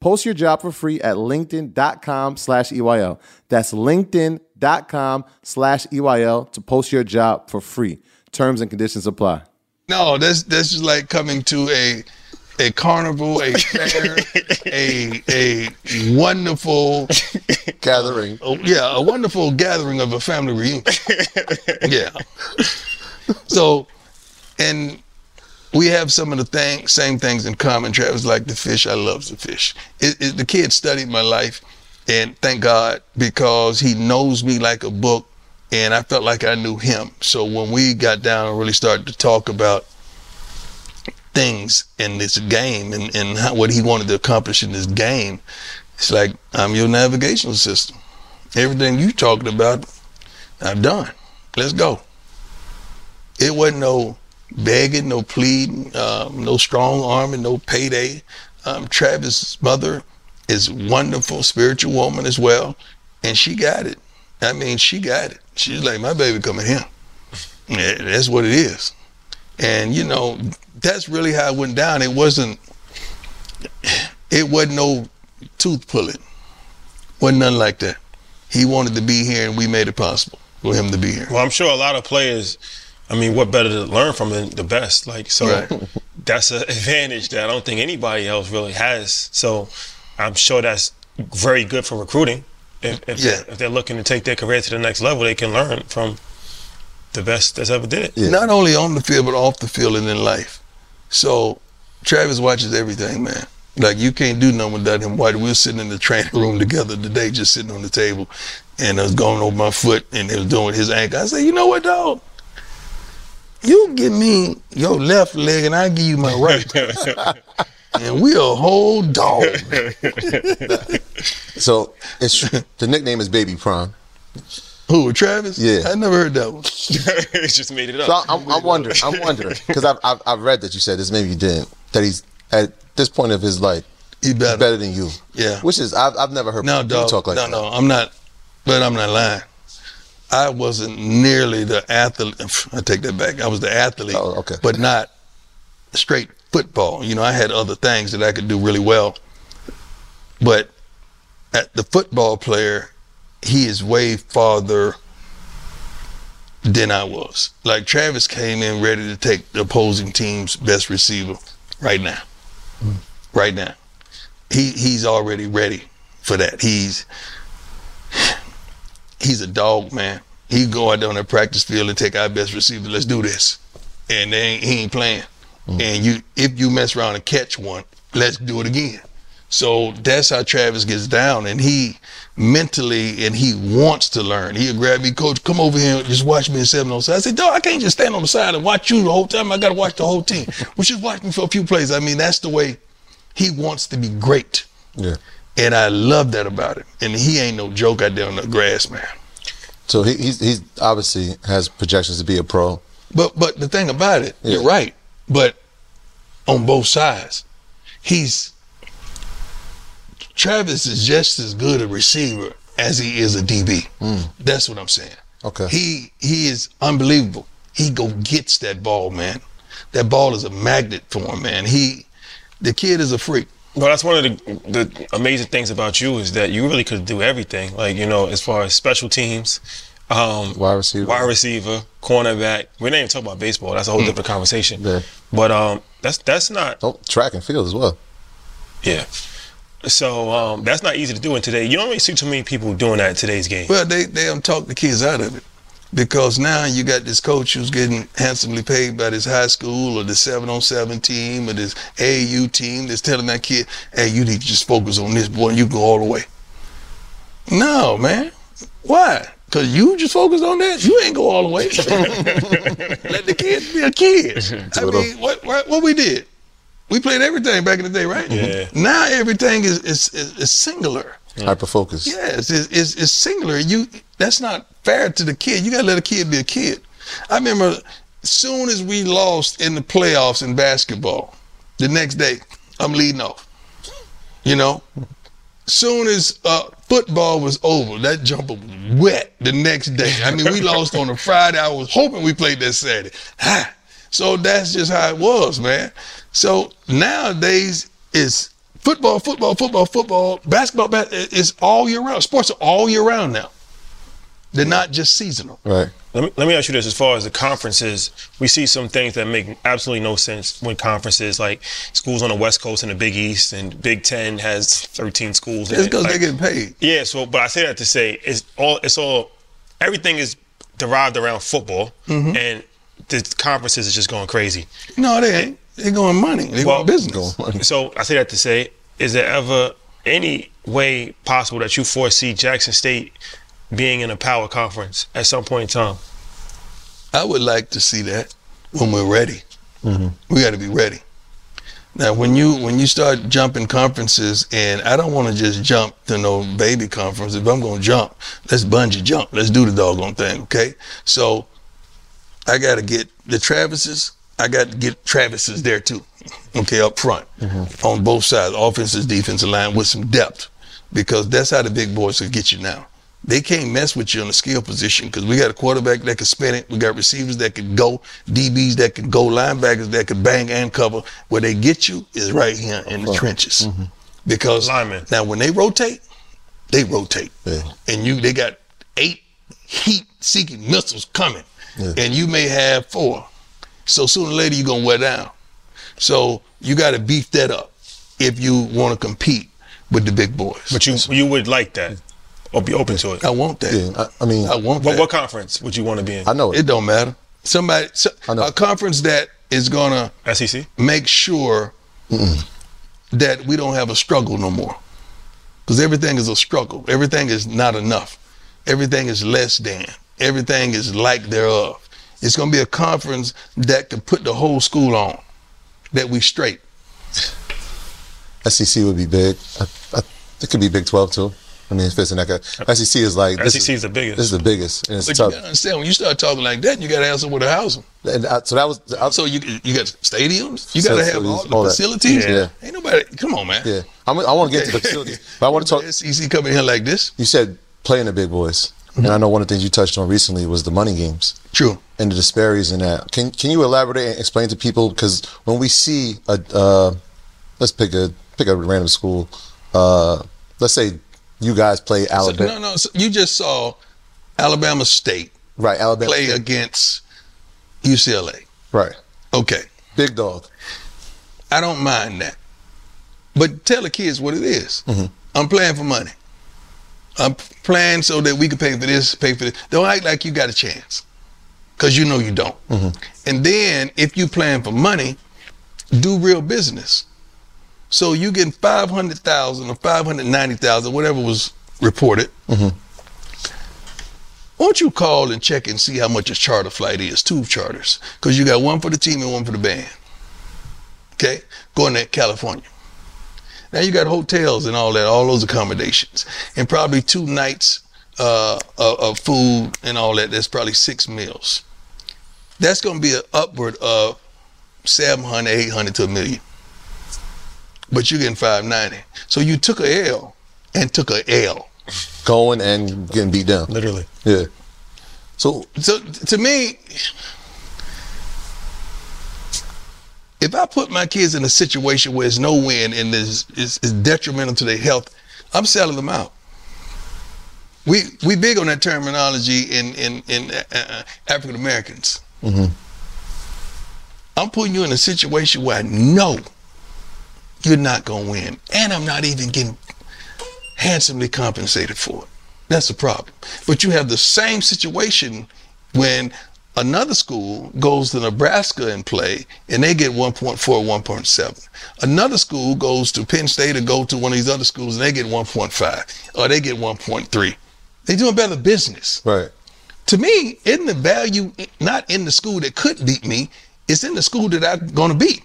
Post your job for free at linkedin.com slash EYL. That's linkedin.com slash EYL to post your job for free. Terms and conditions apply. No, this this is like coming to a a carnival, a fair, a a wonderful Gathering. oh, yeah, a wonderful gathering of a family reunion. yeah. So, and we have some of the thing, same things in common. Travis like the fish. I love the fish. It, it, the kid studied my life, and thank God because he knows me like a book, and I felt like I knew him. So when we got down and really started to talk about things in this game and, and how, what he wanted to accomplish in this game, it's like I'm your navigational system. Everything you talked about, I've done. Let's go. It wasn't no begging, no pleading, um, no strong arm, and no payday. Um, Travis' mother is wonderful, spiritual woman as well, and she got it. I mean, she got it. She's like, my baby coming here. Yeah, that's what it is. And you know, that's really how it went down. It wasn't. It wasn't no tooth pulling. Wasn't nothing like that. He wanted to be here, and we made it possible for him to be here. Well, I'm sure a lot of players. I mean, what better to learn from than the best? Like, so Right. that's an advantage that I don't think anybody else really has. So I'm sure that's very good for recruiting. If, if, Yeah. they're, if they're looking to take their career to the next level, they can learn from the best that's ever did it. Yeah. Not only on the field, but off the field and in life. So Travis watches everything, man. Like you can't do nothing without him. While we were sitting in the training room together today, just sitting on the table, and I was going over my foot, and he was doing his ankle. I said, "You know what, dog? You give me your left leg, and I give you my right, and we a whole dog." So it's the nickname is Baby Prime. Who, Travis? Yeah. I never heard that one. it's just made it up. So I'm, I'm wondering. I'm wondering because I've, I've I've read that you said this. Maybe you didn't. That he's at this point of his life He he's better. better than you. Yeah. Which is I've I've never heard No, you dog. talk like no, that. No, no, I'm not. But I'm not lying. I wasn't nearly the athlete. I take that back. I was the athlete, Oh, okay. but not straight football. You know, I had other things that I could do really well. But at the football player, he is way farther than I was. Like Travis came in ready to take the opposing team's best receiver right now. Right now. He he's already ready for that. He's he's a dog, man. He go out there on the practice field and take our best receiver. Let's do this, and they ain't, he ain't playing. Mm. And you, if you mess around and catch one, let's do it again. So that's how Travis gets down, and he mentally and he wants to learn. He'll grab me, coach, come over here and just watch me in seven on side. I said, dog, I can't just stand on the side and watch you the whole time. I got to watch the whole team. Well, just watch me for a few plays. I mean, that's the way he wants to be great. Yeah. And I love that about him. And he ain't no joke out there on the grass, man. So he, he's he's obviously has projections to be a pro. But but the thing about it, Yeah. you're right. But on both sides, he's Travis is just as good a receiver as he is a DB. Hmm. That's what I'm saying. Okay. He he is unbelievable. He go gets that ball, man. That ball is a magnet for him, man. He the kid is a freak. Well, that's one of the, the amazing things about you is that you really could do everything. Like you know, as far as special teams, um, Wide receiver. wide receiver, cornerback. We didn't even talk about baseball. That's a whole different conversation. Yeah. But um, That's that's not Oh, track and field as well. yeah. So um, that's not easy to do in today. You don't really see too many people doing that in today's game. Well, they they don't talk the kids out of it because now you got this coach who's getting handsomely paid by this high school or the seven on seven team or this AU team that's telling that kid, "Hey, you need to just focus on this boy, and you go all the way." No, man. Why? Cause you just focus on that. You ain't go all the way. Let the kids be a kid. I mean, what, what what we did? We played everything back in the day, right? Yeah. Now everything is is, is, is singular. Hyper focus. Yes, it's, it's, it's singular. You that's not fair to the kid. You gotta let a kid be a kid. I remember soon as we lost in the playoffs in basketball, the next day I'm leading off. You know, soon as uh, football was over, that jumper was wet the next day. I mean, we lost on a Friday. I was hoping we played that Saturday. Ah, so that's just how it was, man. So nowadays it's football, football, football, football, basketball. Bas- it's all year round. Sports are all year round now. They're not just seasonal. Right. Let me, let me ask you this: as far as the conferences, we see some things that make absolutely no sense when conferences like schools on the West Coast and the Big East and Big Ten has 13 schools. in It's it. because Like- they're getting paid. Yeah, so but I say that to say it's all it's all everything is derived around football Mm-hmm. and the conferences is just going crazy. No, they ain't. They're going money. They're Well, going business. So I say that to say, is there ever any way possible that you foresee Jackson State being in a power conference at some point in time? I would like to see that when we're ready. Mm-hmm. We got to be ready. Now, when you when you start jumping conferences, and I don't want to just jump to no baby conference. If I'm going to jump, let's bungee jump. Let's do the doggone thing, okay? So, I got to get the Travises. I got to get Travis's there too, okay, up front, mm-hmm. on both sides, offenses, defensive line, with some depth, because that's how the big boys will get you now. They can't mess with you on the skill position because we got a quarterback that can spin it. We got receivers that can go, DBs that can go, linebackers that can bang and cover. Where they get you is right here in the trenches. Mm-hmm. Because Linemen. now when they rotate, they rotate. Yeah. And you they got eight heat seeking missiles coming. And you may have four. So sooner or later you're gonna wear down. So you gotta beef that up if you wanna compete with the big boys. But you you would like that or be open to it. I want that. Yeah. I, I mean, I want What, that. what conference would you want to be in? I know it. It don't matter. Somebody, so, I know. a conference that is gonna SEC? make sure that we don't have a struggle no more. Because everything is a struggle. Everything is not enough. Everything is less than. Everything is like thereof. It's gonna be a conference that can put the whole school on. That we straight. SEC would be big. I, I, it could be Big 12 too. I mean, it fits in that. ca- SEC is like this SEC is the biggest. This is the biggest, and it's But you gotta understand when you start talking like that, you gotta have somewhere to house them. And I, so that was. I, So you you got stadiums. You gotta have all the all that. facilities. Yeah. Ain't nobody. Come on, man. yeah, I'm, I want to get to the facilities, but I want to talk. SEC coming here like this. You said playing the big boys, and I know one of the things you touched on recently was the money games True. and the disparities in that. Can Can you elaborate and explain to people because when we see a, uh, let's pick a pick a random school, uh, let's say you guys play So, Alabama, no, no. So you just saw Alabama State right? Alabama, play against UCLA. right? Okay, Big dog. I don't mind that, but tell the kids what it is. Mm-hmm. I'm playing for money. I'm playing so that we can pay for this, pay for this. Don't act like you got a chance, cause you know you don't. Mm-hmm. And then if you plan for money, do real business. So you getting five hundred thousand or five hundred ninety thousand, whatever was reported. Won't you call and check and see how much a charter flight is? Two charters, because you got one for the team and one for the band. Okay, going to California. Now you got hotels and all that, all those accommodations, and probably two nights uh, of, of food and all that. That's probably six meals. That's going to be an upward of 700, 800 to a million. But you're getting 590. So you took a L and took a L. Going and getting beat down. Literally. Yeah. So So to me, if I put my kids in a situation where it's no win and is is is detrimental to their health, I'm selling them out. We we big on that terminology in in in uh, uh, African Americans. I'm putting you in a situation where I know you're not gonna win, and I'm not even getting handsomely compensated for it. That's the problem. But you have the same situation when another school goes to Nebraska and play and they get 1.4, 1.7. Another school goes to Penn State or go to one of these other schools and they get 1.5 or they get 1.3. They're doing better business. Right. To me, isn't the value not in the school that could beat me? It's in the school that I'm going to beat.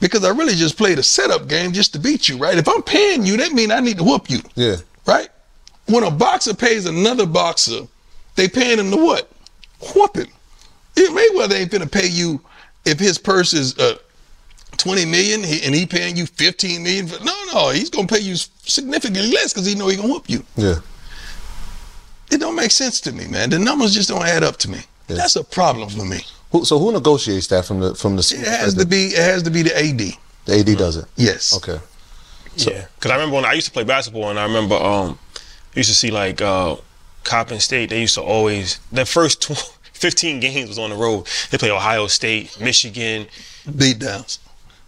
Because I really just played a setup game just to beat you, right? If I'm paying you, that means I need to whoop you Yeah. right? When a boxer pays another boxer, they paying him to what? Whooping. It Mayweather ain't gonna pay you if his purse is uh, 20 million and he paying you 15 million. For, no, no, he's gonna pay you significantly less because he know he gonna whoop you. Yeah. It don't make sense to me, man. The numbers just don't add up to me. Yeah. That's a problem for me. Who, so who negotiates that from the from the? It has to be. It has to be the AD. The AD does it. Yes. Okay. yeah, because I remember when I used to play basketball, and I remember um, I used to see like uh, Coppin State. They used to always the first tw- 15 games was on the road. They play Ohio State, Michigan. Beat downs.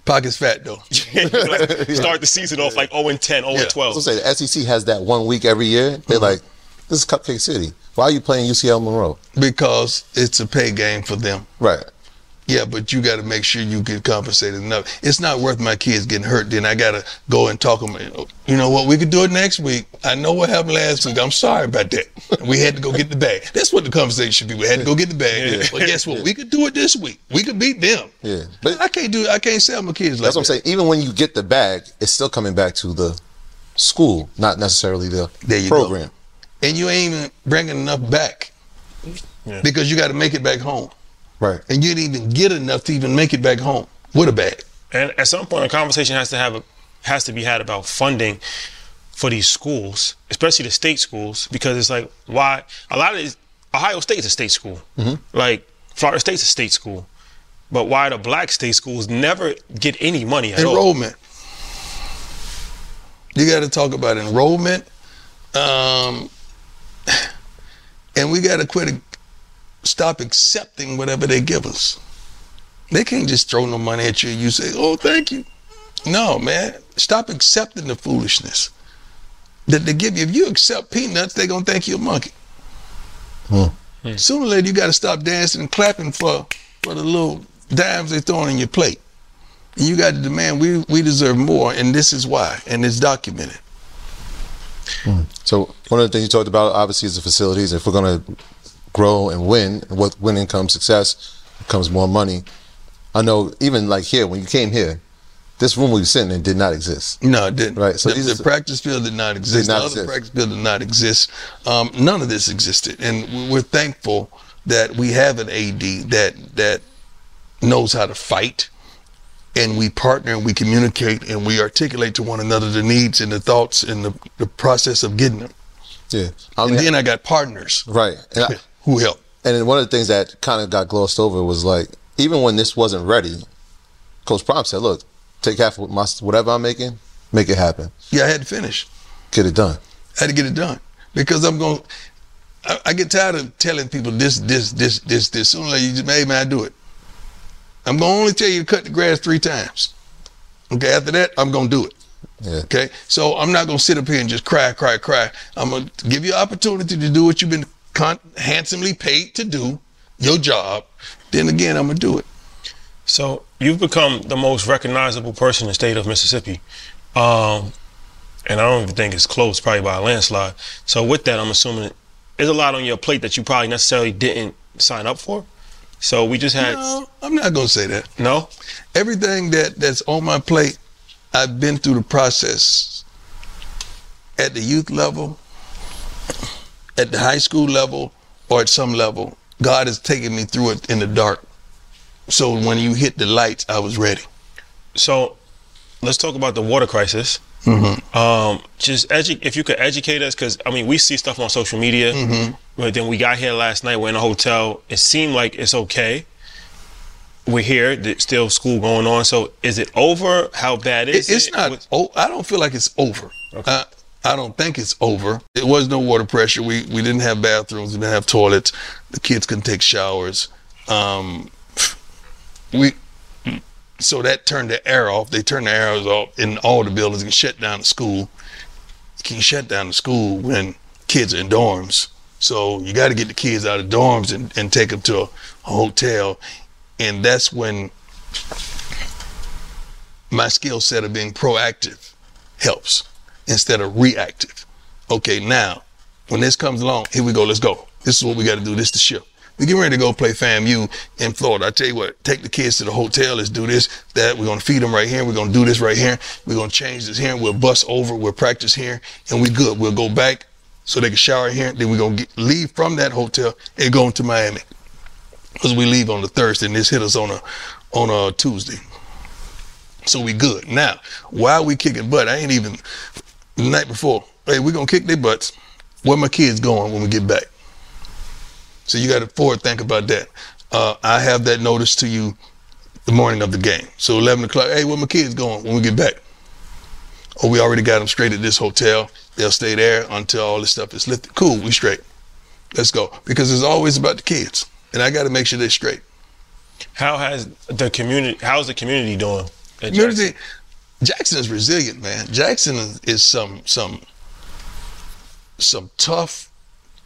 Pockets fat though. Like, Start the season off like 0 and 10, 0 Yeah. and 12. I was gonna say the SEC has that one week every year. They're mm-hmm. like, this is Cupcake City. Why are you playing UL Monroe? because it's a pay game for them. Right. Yeah, but you got to make sure you get compensated enough. It's not worth my kids getting hurt. Then I got to go and talk them. You know what? We could do it next week. I know what happened last week. I'm sorry about that. We had to go get the bag. That's what the conversation should be. We had to go get the bag. But guess what? We could do it this week. We could beat them. Yeah. But I can't do. I can't sell my kids like that's what I'm that. saying. Even when you get the bag, it's still coming back to the school, not necessarily the There you go. program. And you ain't even bringing enough back Yeah. because you got to make it back home. Right. And you didn't even get enough to even make it back home with a bag. And at some point, a conversation has to have a, has to be had about funding for these schools, especially the state schools, because it's like why a lot of these, Ohio State is a state school, like Florida State's a state school, but why the black state schools never get any money at all? enrollment. You got to talk about enrollment, um, and we got to quit, stop accepting whatever they give us. They can't just throw no money at you. and You say, "Oh, thank you." No, man, stop accepting the foolishness that they give you. If you accept peanuts, they gonna think you're a monkey. Sooner or later, you got to stop dancing and clapping for for the little dimes they throwing in your plate. And you got to demand we we deserve more, and this is why, and it's documented. Hmm. So one of the things you talked about, obviously, is the facilities. If we're going to grow and win, and with winning comes success, comes more money. I know even like here, when you came here, this room we were sitting in did not exist. No, it didn't. Right, so the, these the are- practice field did not exist. Did not the exist. other practice field did not exist. Um, none of this existed, and we- we're thankful that we have an AD that that knows how to fight, and we partner and we communicate and we articulate to one another the needs and the thoughts and the, the process of getting them. Yeah. I And then I got partners right. Who help. and one of the things that kind of got glossed over was like, even when this wasn't ready, Coach Prime said, "Look, take half of my whatever I'm making, make it happen, Yeah, I had to finish. get it done." I had to get it done because I'm going. I, I get tired of telling people this, this, this, this, this. Sooner or later, you just, hey man, I do it. I'm gonna only tell you to cut the grass three times. Okay, after that, I'm gonna do it. Yeah. Okay, so I'm not gonna sit up here and just cry, cry, cry. I'm gonna give you opportunity to do what you've been con- handsomely paid to do, your job. Then again, I'm gonna do it. So you've become the most recognizable person in the state of Mississippi. Um, and I don't even think it's close, probably by a landslide. So with that, I'm assuming there's a lot on your plate that you probably necessarily didn't sign up for. So we just had No, I'm not gonna say that. no. everything that that's on my plate, I've been through the process at the youth level, at the high school level, or at some level. God has taken me through it in the dark. So when you hit the lights, I was ready. So let's talk about the water crisis. Mm-hmm. Um, just edu- if you could educate us, because I mean we see stuff on social media, Mm-hmm. but then we got here last night. We're in a hotel. It seemed like it's okay. We're here. There's still school going on. So is it over? How bad is It- it's it? not. Oh, I don't feel like it's over. I, I don't think it's over. It was no water pressure. We we didn't have bathrooms. We didn't have toilets. The kids couldn't take showers. Um, we So that turned the air off. They turned the arrows off in all the buildings and shut down the school. You can shut down the school when kids are in dorms. So you got to get the kids out of dorms and, and take them to a, a hotel. And that's when my skill set of being proactive helps instead of reactive. Okay, now when this comes along, here we go, let's go. This is what we got to do. This is the shift. We get ready to go play FAMU in Florida. I tell you what, take the kids to the hotel. Let's do this, that. We're gonna feed them right here. We're gonna do this right here. We're gonna change this here. We'll bus over. We'll practice here, and we good. We'll go back so they can shower here. Then we're gonna leave from that hotel and go into Miami because we leave on the Thursday and this hit us on a on a Tuesday. So we good. Now, while we kicking butt, I ain't even the night before. Hey, we're gonna kick their butts. Where my kids going when we get back? So you got to forward think about that. Uh, I have that notice to you the morning of the game. So 11 o'clock, hey, where my kids going when we get back? Oh, we already got them straight at this hotel. They'll stay there until all this stuff is lifted. Cool, we straight. Let's go. Because it's always about the kids. And I got to make sure they're straight. How has the community? How's the community doing? Community, Jackson? Is resilient, man. Jackson is, is some some some tough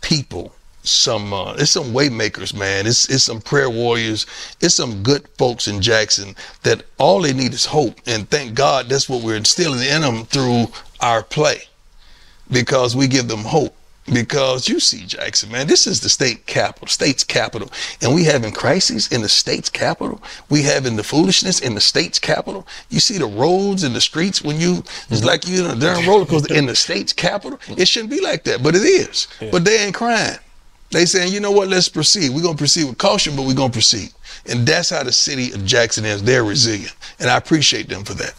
people. Some uh, it's some waymakers, man. It's it's some prayer warriors. It's some good folks in Jackson that all they need is hope, and thank God that's what we're instilling in them through our play, because we give them hope. Because you see, Jackson, man, this is the state capital, state's capital, and we having crises in the state's capital. We having the foolishness in the state's capital. You see the roads and the streets when you it's like you in a darn roller coaster in the state's capital. It shouldn't be like that, but it is. But they ain't crying. They saying, you know what? Let's proceed. We're gonna proceed with caution, but we're gonna proceed. And that's how the city of Jackson is. They're resilient, and I appreciate them for that.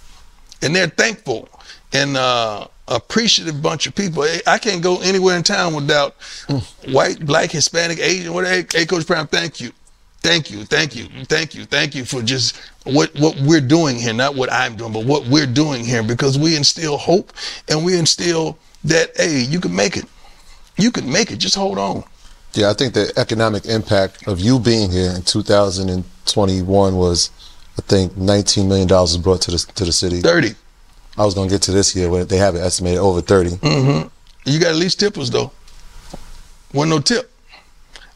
And they're thankful and uh, appreciative bunch of people. I- can't go anywhere in town without hmm. white, black, Hispanic, Asian, whatever. Hey, Coach Brown, thank you. Thank you, thank you, thank you, thank you for just what what we're doing here, not what I'm doing, but what we're doing here, because we instill hope and we instill that hey, you can make it, you can make it. Just hold on. Yeah, I think the economic impact of you being here in 2021 was, I think, 19 million dollars was brought to the to the city. Thirty. I was gonna get to this year where they have it estimated over 30. Mm-hmm. You got at least tippers, though. Wasn't no tip.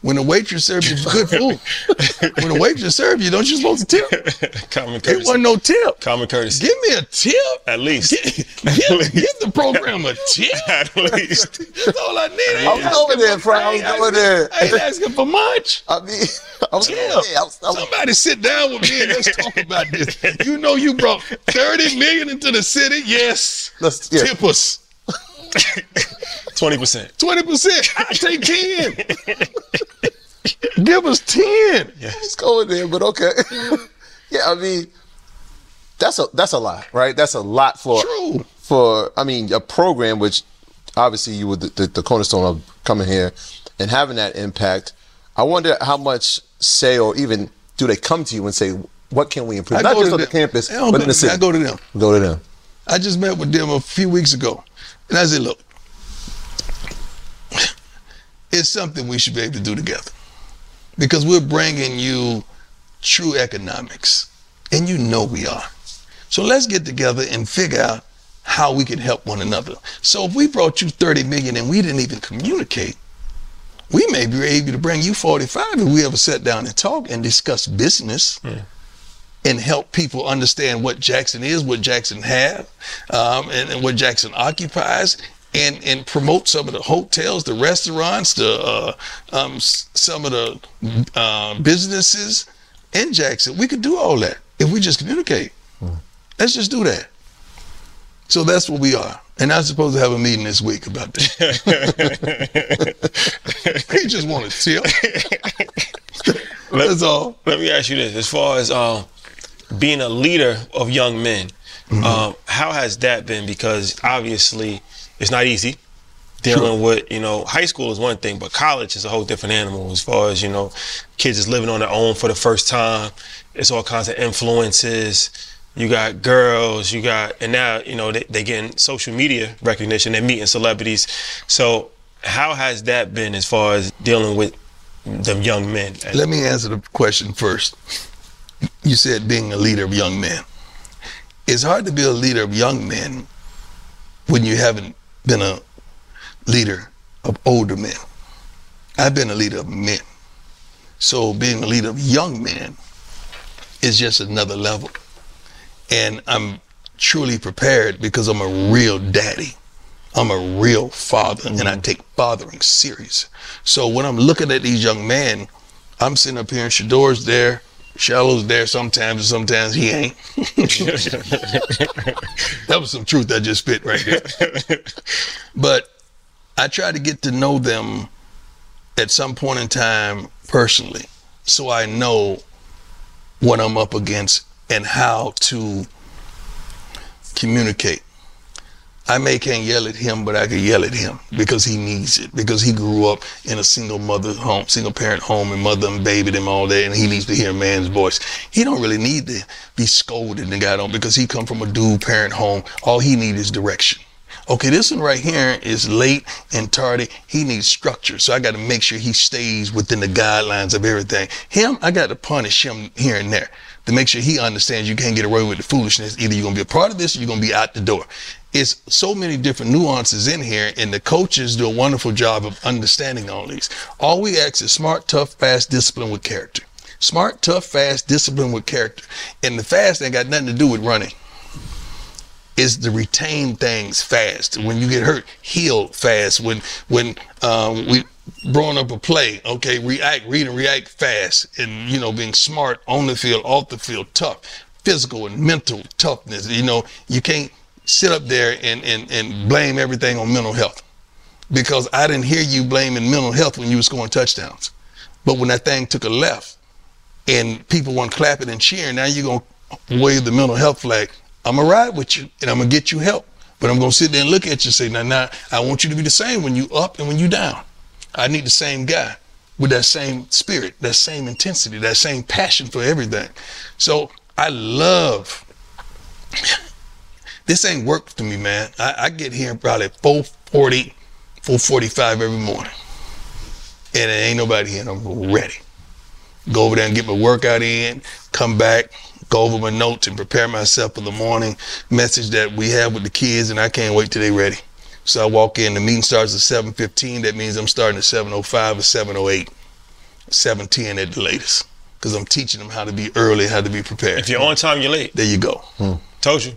When the waitress serves you good food, when the waitress serves you, don't you supposed to tip? Common courtesy. It courtesy. wasn't no tip. Common courtesy. Give me a tip. At least. Give, give the program a tip. At least. That's all I need. I was over there, Fred. I was over there. I ain't asking for much. I mean, I was, Tip. yeah, I was, I was, Somebody sit down with me and let's talk about this. You know you brought 30 million into the city. Yes. Let's- yeah. Tip us. Twenty percent. 20%. I take 10. Give us 10. Yeah, It's going there, but okay. yeah, I mean, that's a that's a lot, right? That's a lot for True. for I mean a program which obviously you were the, the, the cornerstone of coming here and having that impact. I wonder how much say or even do they come to you and say what can we improve? I Not go just to on the campus, but go in the city. I go to them. Go to them. I just met with them a few weeks ago. And I said, look, it's something we should be able to do together. Because we're bringing you true economics. And you know we are. So let's get together and figure out how we can help one another. So if we brought you 30 million and we didn't even communicate, we may be able to bring you 45 if we ever sat down and talk and discuss business and help people understand what Jackson is, what Jackson have, um, and, and what Jackson occupies, and and promote some of the hotels, the restaurants, the uh, um, some of the uh, businesses in Jackson. We could do all that if we just communicate. Let's just do that. So that's what we are. And I'm supposed to have a meeting this week about that. we just want to tip. That's all. Let me ask you this: as far as um, being a leader of young men, um, how has that been? Because obviously, it's not easy. Dealing with you know, high school is one thing, but college is a whole different animal. As far as you know, kids is living on their own for the first time. It's all kinds of influences. You got girls, you got, and now you know they they getting social media recognition. They're meeting celebrities. So, how has that been as far as dealing with them young men? Let me answer the question first. You said being a leader of young men. It's hard to be a leader of young men when you haven't been a leader of older men. I've been a leader of men. So being a leader of young men is just another level. And I'm truly prepared because I'm a real daddy. I'm a real father and I mm-hmm. take fathering serious. So when I'm looking at these young men, I'm sitting up here and Shedeur's there, Shilo's there sometimes and sometimes he ain't. that was some truth I just spit right there. but I try to get to know them at some point in time personally so I know what I'm up against and how to communicate. I may can't yell at him, but I can yell at him because he needs it. Because he grew up in a single mother home, single parent home, and mother and babied him all day, and he needs to hear a man's voice. He don't really need to be scolded and got on because he come from a dual parent home. All he needs is direction. Okay, this one right here is late and tardy. He needs structure. So I got to make sure he stays within the guidelines of everything. Him, I got to punish him here and there to make sure he understands you can't get away with the foolishness. Either you're going to be a part of this or you're going to be out the door. It's so many different nuances in here, and the coaches do a wonderful job of understanding all these. All we ask is smart, tough, fast, discipline with character. Smart, tough, fast, discipline with character. And the fast ain't got nothing to do with running is to retain things fast. When you get hurt, heal fast. When when um, we growing up a play, okay, react, read and react fast, and you know being smart on the field, off the field, tough, physical and mental toughness. You know you can't sit up there and and and blame everything on mental health because I didn't hear you blaming mental health when you were scoring touchdowns, but when that thing took a left and people weren't clapping and cheering, now you're gonna wave the mental health flag. I'm gonna ride with you and I'm gonna get you help. But I'm gonna sit there and look at you and say, now, now, I want you to be the same when you up and when you down. I need the same guy with that same spirit, that same intensity, that same passion for everything. So I love this ain't work to me, man. I, I get here probably 440, 445 every morning. And it ain't nobody here I'm ready. Go over there and get my workout in, come back, go over my notes and prepare myself for the morning message that we have with the kids, and I can't wait till they're ready. So I walk in. The meeting starts at 7:15. That means I'm starting at 7:05 or 7:08, 7:10 at the latest, because I'm teaching them how to be early, how to be prepared. If you're on time, you're late. There you go. Hmm. Told you.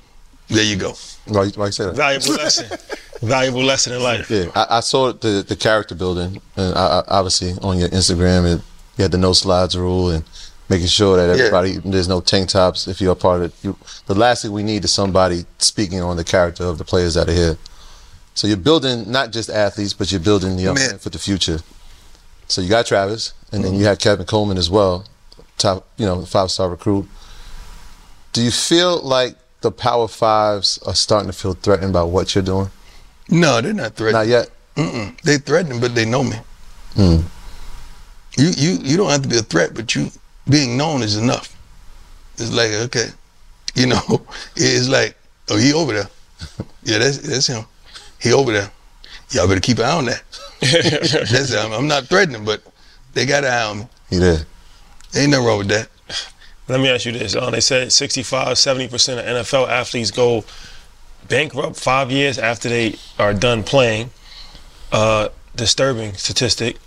There you go. Why, why you say that? Valuable lesson. Valuable lesson in life. Yeah, I, I saw the the character building, and I, I, obviously on your Instagram, and you had the no slides rule and making sure that Yeah. everybody there's no tank tops if you're a part of it. You, the last thing we need is somebody speaking on the character of the players that are here. So you're building not just athletes, but you're building the young Man. men for the future. So you got Travis, and then you have Kevin Coleman as well, top you know five star recruit. Do you feel like the Power Fives are starting to feel threatened by what you're doing? No, they're not threatening. Not yet. Mm-mm. They threatening, but they know me. Hmm. You you you don't have to be a threat, but you being known is enough. It's like okay, you know, it's like oh he over there, yeah that's that's him, he over there. Y'all better keep an eye on that. that's I'm, I'm not threatening, but they got an eye on me. He there. Ain't nothing wrong with that. Let me ask you this. Uh, they said 65, 70% of NFL athletes go bankrupt five years after they are done playing. Uh, disturbing statistic.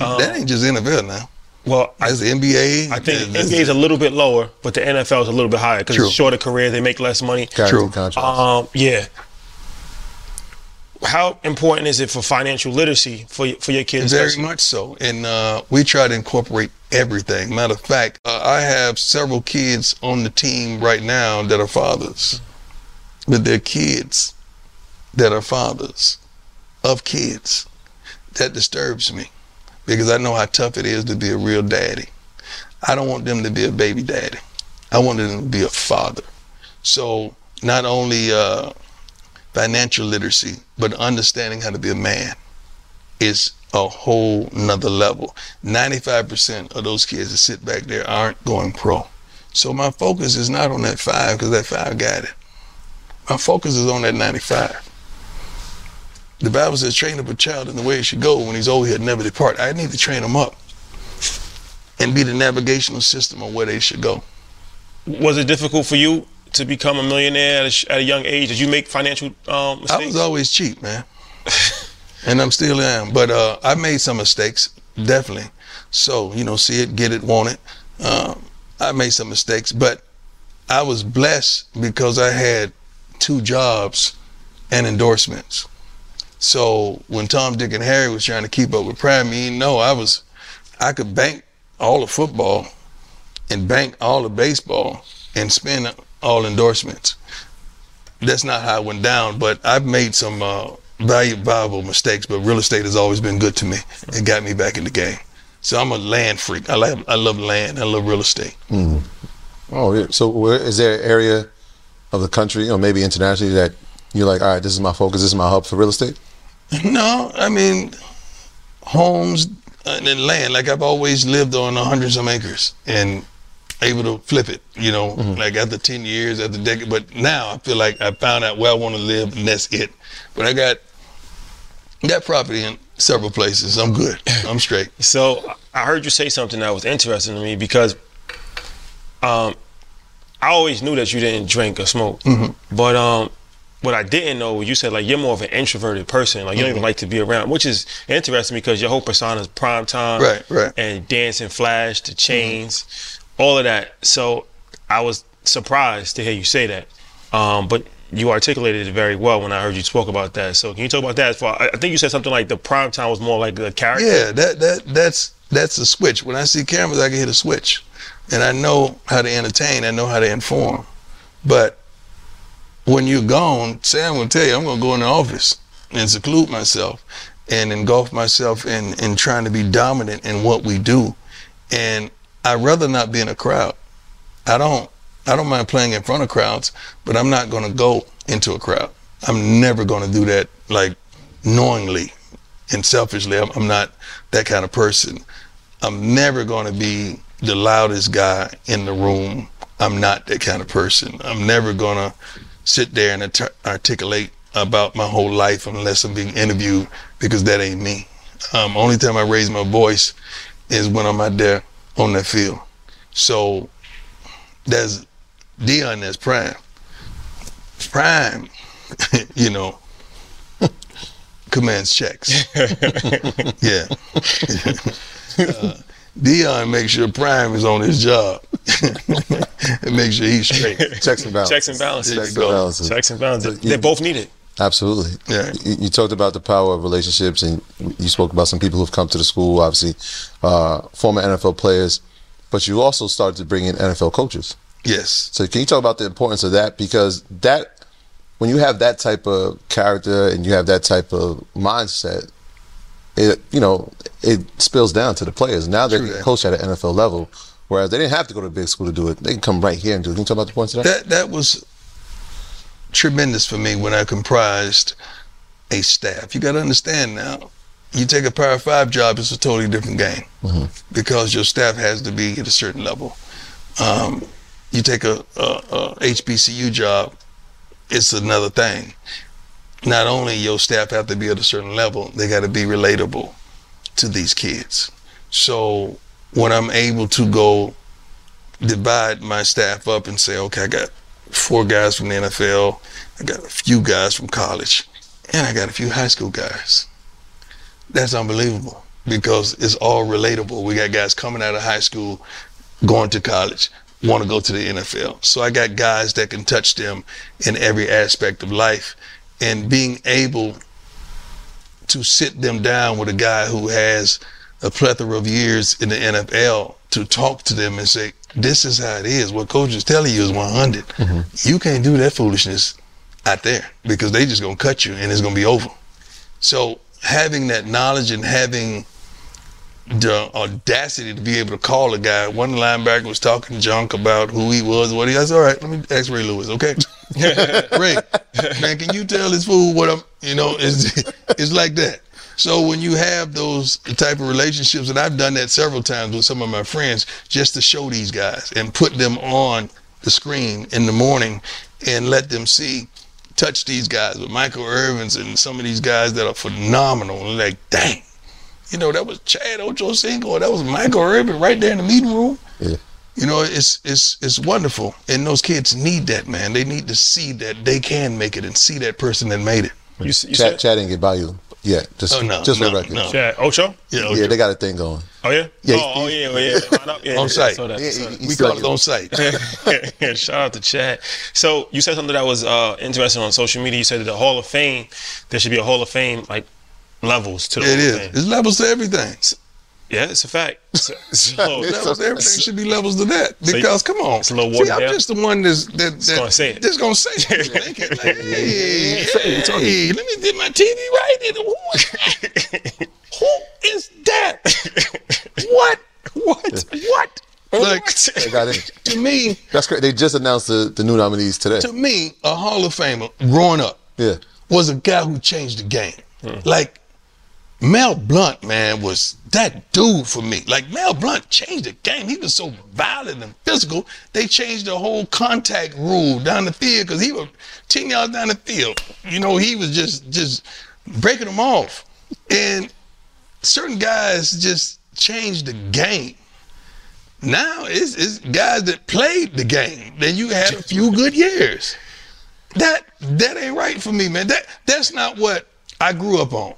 Um, that ain't just NFL now. well, I, That's the NBA. I think that's- NBA is a little bit lower, but the NFL is a little bit higher because True. it's shorter career. They make less money. True. Um, yeah. How important is it for financial literacy for for your kids? Very much so. And uh, we try to incorporate everything. Matter of fact, uh, I have several kids on the team right now that are fathers, but they're kids that are fathers of kids. That disturbs me because I know how tough it is to be a real daddy. I don't want them to be a baby daddy. I want them to be a father. So not only uh, financial literacy, but understanding how to be a man is a whole nother level. 95% of those kids that sit back there aren't going pro. So my focus is not on that five because that five got it. My focus is on that 95. The Bible says, train up a child in the way he should go. When he's old, he'll never depart. I need to train them up and be the navigational system on where they should go. was it difficult for you to become a millionaire at a, at a young age? Did you make financial um, mistakes? I was always cheap, man, and I'm still am. But uh, I made some mistakes, definitely. So you know, see it, get it, want it. Um, I made some mistakes, but I was blessed because I had two jobs and endorsements. So when Tom, Dick, and Harry was trying to keep up with Prime, you know, I was, I could bank all the football and bank all the baseball and spend all endorsements. That's not how it went down, but I've made some uh, valuable, mistakes, but real estate has always been good to me. It got me back in the game. So I'm a land freak. I like, I love land. I love real estate. Oh, yeah. So, where is there an area of the country, or maybe internationally, that you're like, all right, this is my focus, this is my hub for real estate? No, I mean, homes and then land. Like I've always lived on a hundred some acres and able to flip it. You know, like after ten years, after decade. But now I feel like I found out where I want to live, and that's it. But I got that property in several places. I'm good. I'm straight. So I heard you say something that was interesting to me because um, I always knew that you didn't drink or smoke, Mm-hmm. but um, what I didn't know was you said like you're more of an introverted person, like you don't even like to be around, which is interesting because your whole persona is prime time, Right, right. and dancing, flash, the chains, all of that. So I was surprised to hear you say that, um, but you articulated it very well when I heard you spoke about that. So can you talk about that? Far, I think you said something like the prime time was more like a character. Yeah, that that that's that's a switch. When I see cameras, I can hit a switch, and I know how to entertain. I know how to inform. But when you're gone, Sam will tell you, I'm gonna go in the office and seclude myself and engulf myself in in trying to be dominant in what we do. And I'd rather not be in a crowd. I don't I don't mind playing in front of crowds, but I'm not gonna go into a crowd. I'm never gonna do that like knowingly and selfishly. I'm, I'm not that kind of person. I'm never to be the loudest guy in the room. I'm not that kind of person. I'm never to sit there and art- articulate about my whole life unless I'm being interviewed because that ain't me. Um, only time I raise my voice is when I'm out there on that field. So there's Deion that's prime. Prime, you know, commands checks. yeah. uh, Deion makes sure Prime is on his job and make sure he's straight. Checks and balances. Checks and balances. Checks and balances. Checks and balances. you- They both need it. Absolutely. Yeah. You, you talked about the power of relationships, and you spoke about some people who've come to the school, obviously, uh, former NFL players, but you also started to bring in NFL coaches. Yes. So can you talk about the importance of that? Because that, when you have that type of character and you have that type of mindset, it you know it spills down to the players. Now they True coached at an NFL level, whereas they didn't have to go to a big school to do it. They can come right here and do it. Can you talk about the points of that? That that was tremendous for me when I comprised a staff. You got to understand now. You take a Power Five job, it's a totally different game because your staff has to be at a certain level. Um, you take a, a, a HBCU job, it's another thing. Not only your staff have to be at a certain level, they got to be relatable to these kids. So when I'm able to go divide my staff up and say, okay, I got four guys from the NFL, I got a few guys from college, and I got a few high school guys. That's unbelievable because it's all relatable. We got guys coming out of high school, going to college, want to go to the NFL. So I got guys that can touch them in every aspect of life. And being able to sit them down with a guy who has a plethora of years in the NFL to talk to them and say, this is how it is. What coach is telling you is 100. You can't do that foolishness out there because they just going to cut you and it's going to be over. So having that knowledge and having the audacity to be able to call a guy. One linebacker was talking junk about who he was, what he. Said, all right, let me ask Ray Lewis, okay? Ray, man, can you tell this fool what I'm? You know, it's it's like that. So when you have those type of relationships, and I've done that several times with some of my friends, just to show these guys and put them on the screen in the morning and let them see, touch these guys with Michael Irvins and some of these guys that are phenomenal. And like, dang, you know, that was Chad Ochocinco, that was Michael Irvin right there in the meeting room. Yeah. You know, it's it's it's wonderful, and those kids need that, man. They need to see that they can make it and see that person that made it. You, s- you Chad, said, Chad didn't get by you yet. Just, Oh, no, just for no, the record. no. Chad Ocho? Yeah, Yeah, they got a thing going. Oh yeah. Yeah, Oh, oh yeah. Oh yeah. Yeah, On site. Yeah, saw he- that. he we call it on site. yeah, shout out to Chad. So you said something that was uh, interesting on social media. You said that the Hall of Fame, there should be a Hall of Fame like levels to the It Hall is. of Fame. It's levels to everything. Yeah, it's a fact. So, so Levels to everything should be levels to that. So Because come on, it's a little see, I'm down? just the one that's that, that gonna say it. Just gonna say it. Like, like, hey, hey, let me get my TV right. And who is that? Who is that? What? What? What? Like They got in. to me, That's great. They just announced the, the new nominees today. to me, a Hall of Famer growing up Yeah. was a guy who changed the game. Hmm. Like Mel Blount, man, was that dude for me. Like Mel Blount changed the game. He was so violent and physical. They changed the whole contact rule down the field because he was ten yards down the field. You know, he was just just breaking them off. And certain guys just changed the game. Now it's, it's guys that played the game. Then you had a few good years. That that ain't right for me, man. That that's not what I grew up on.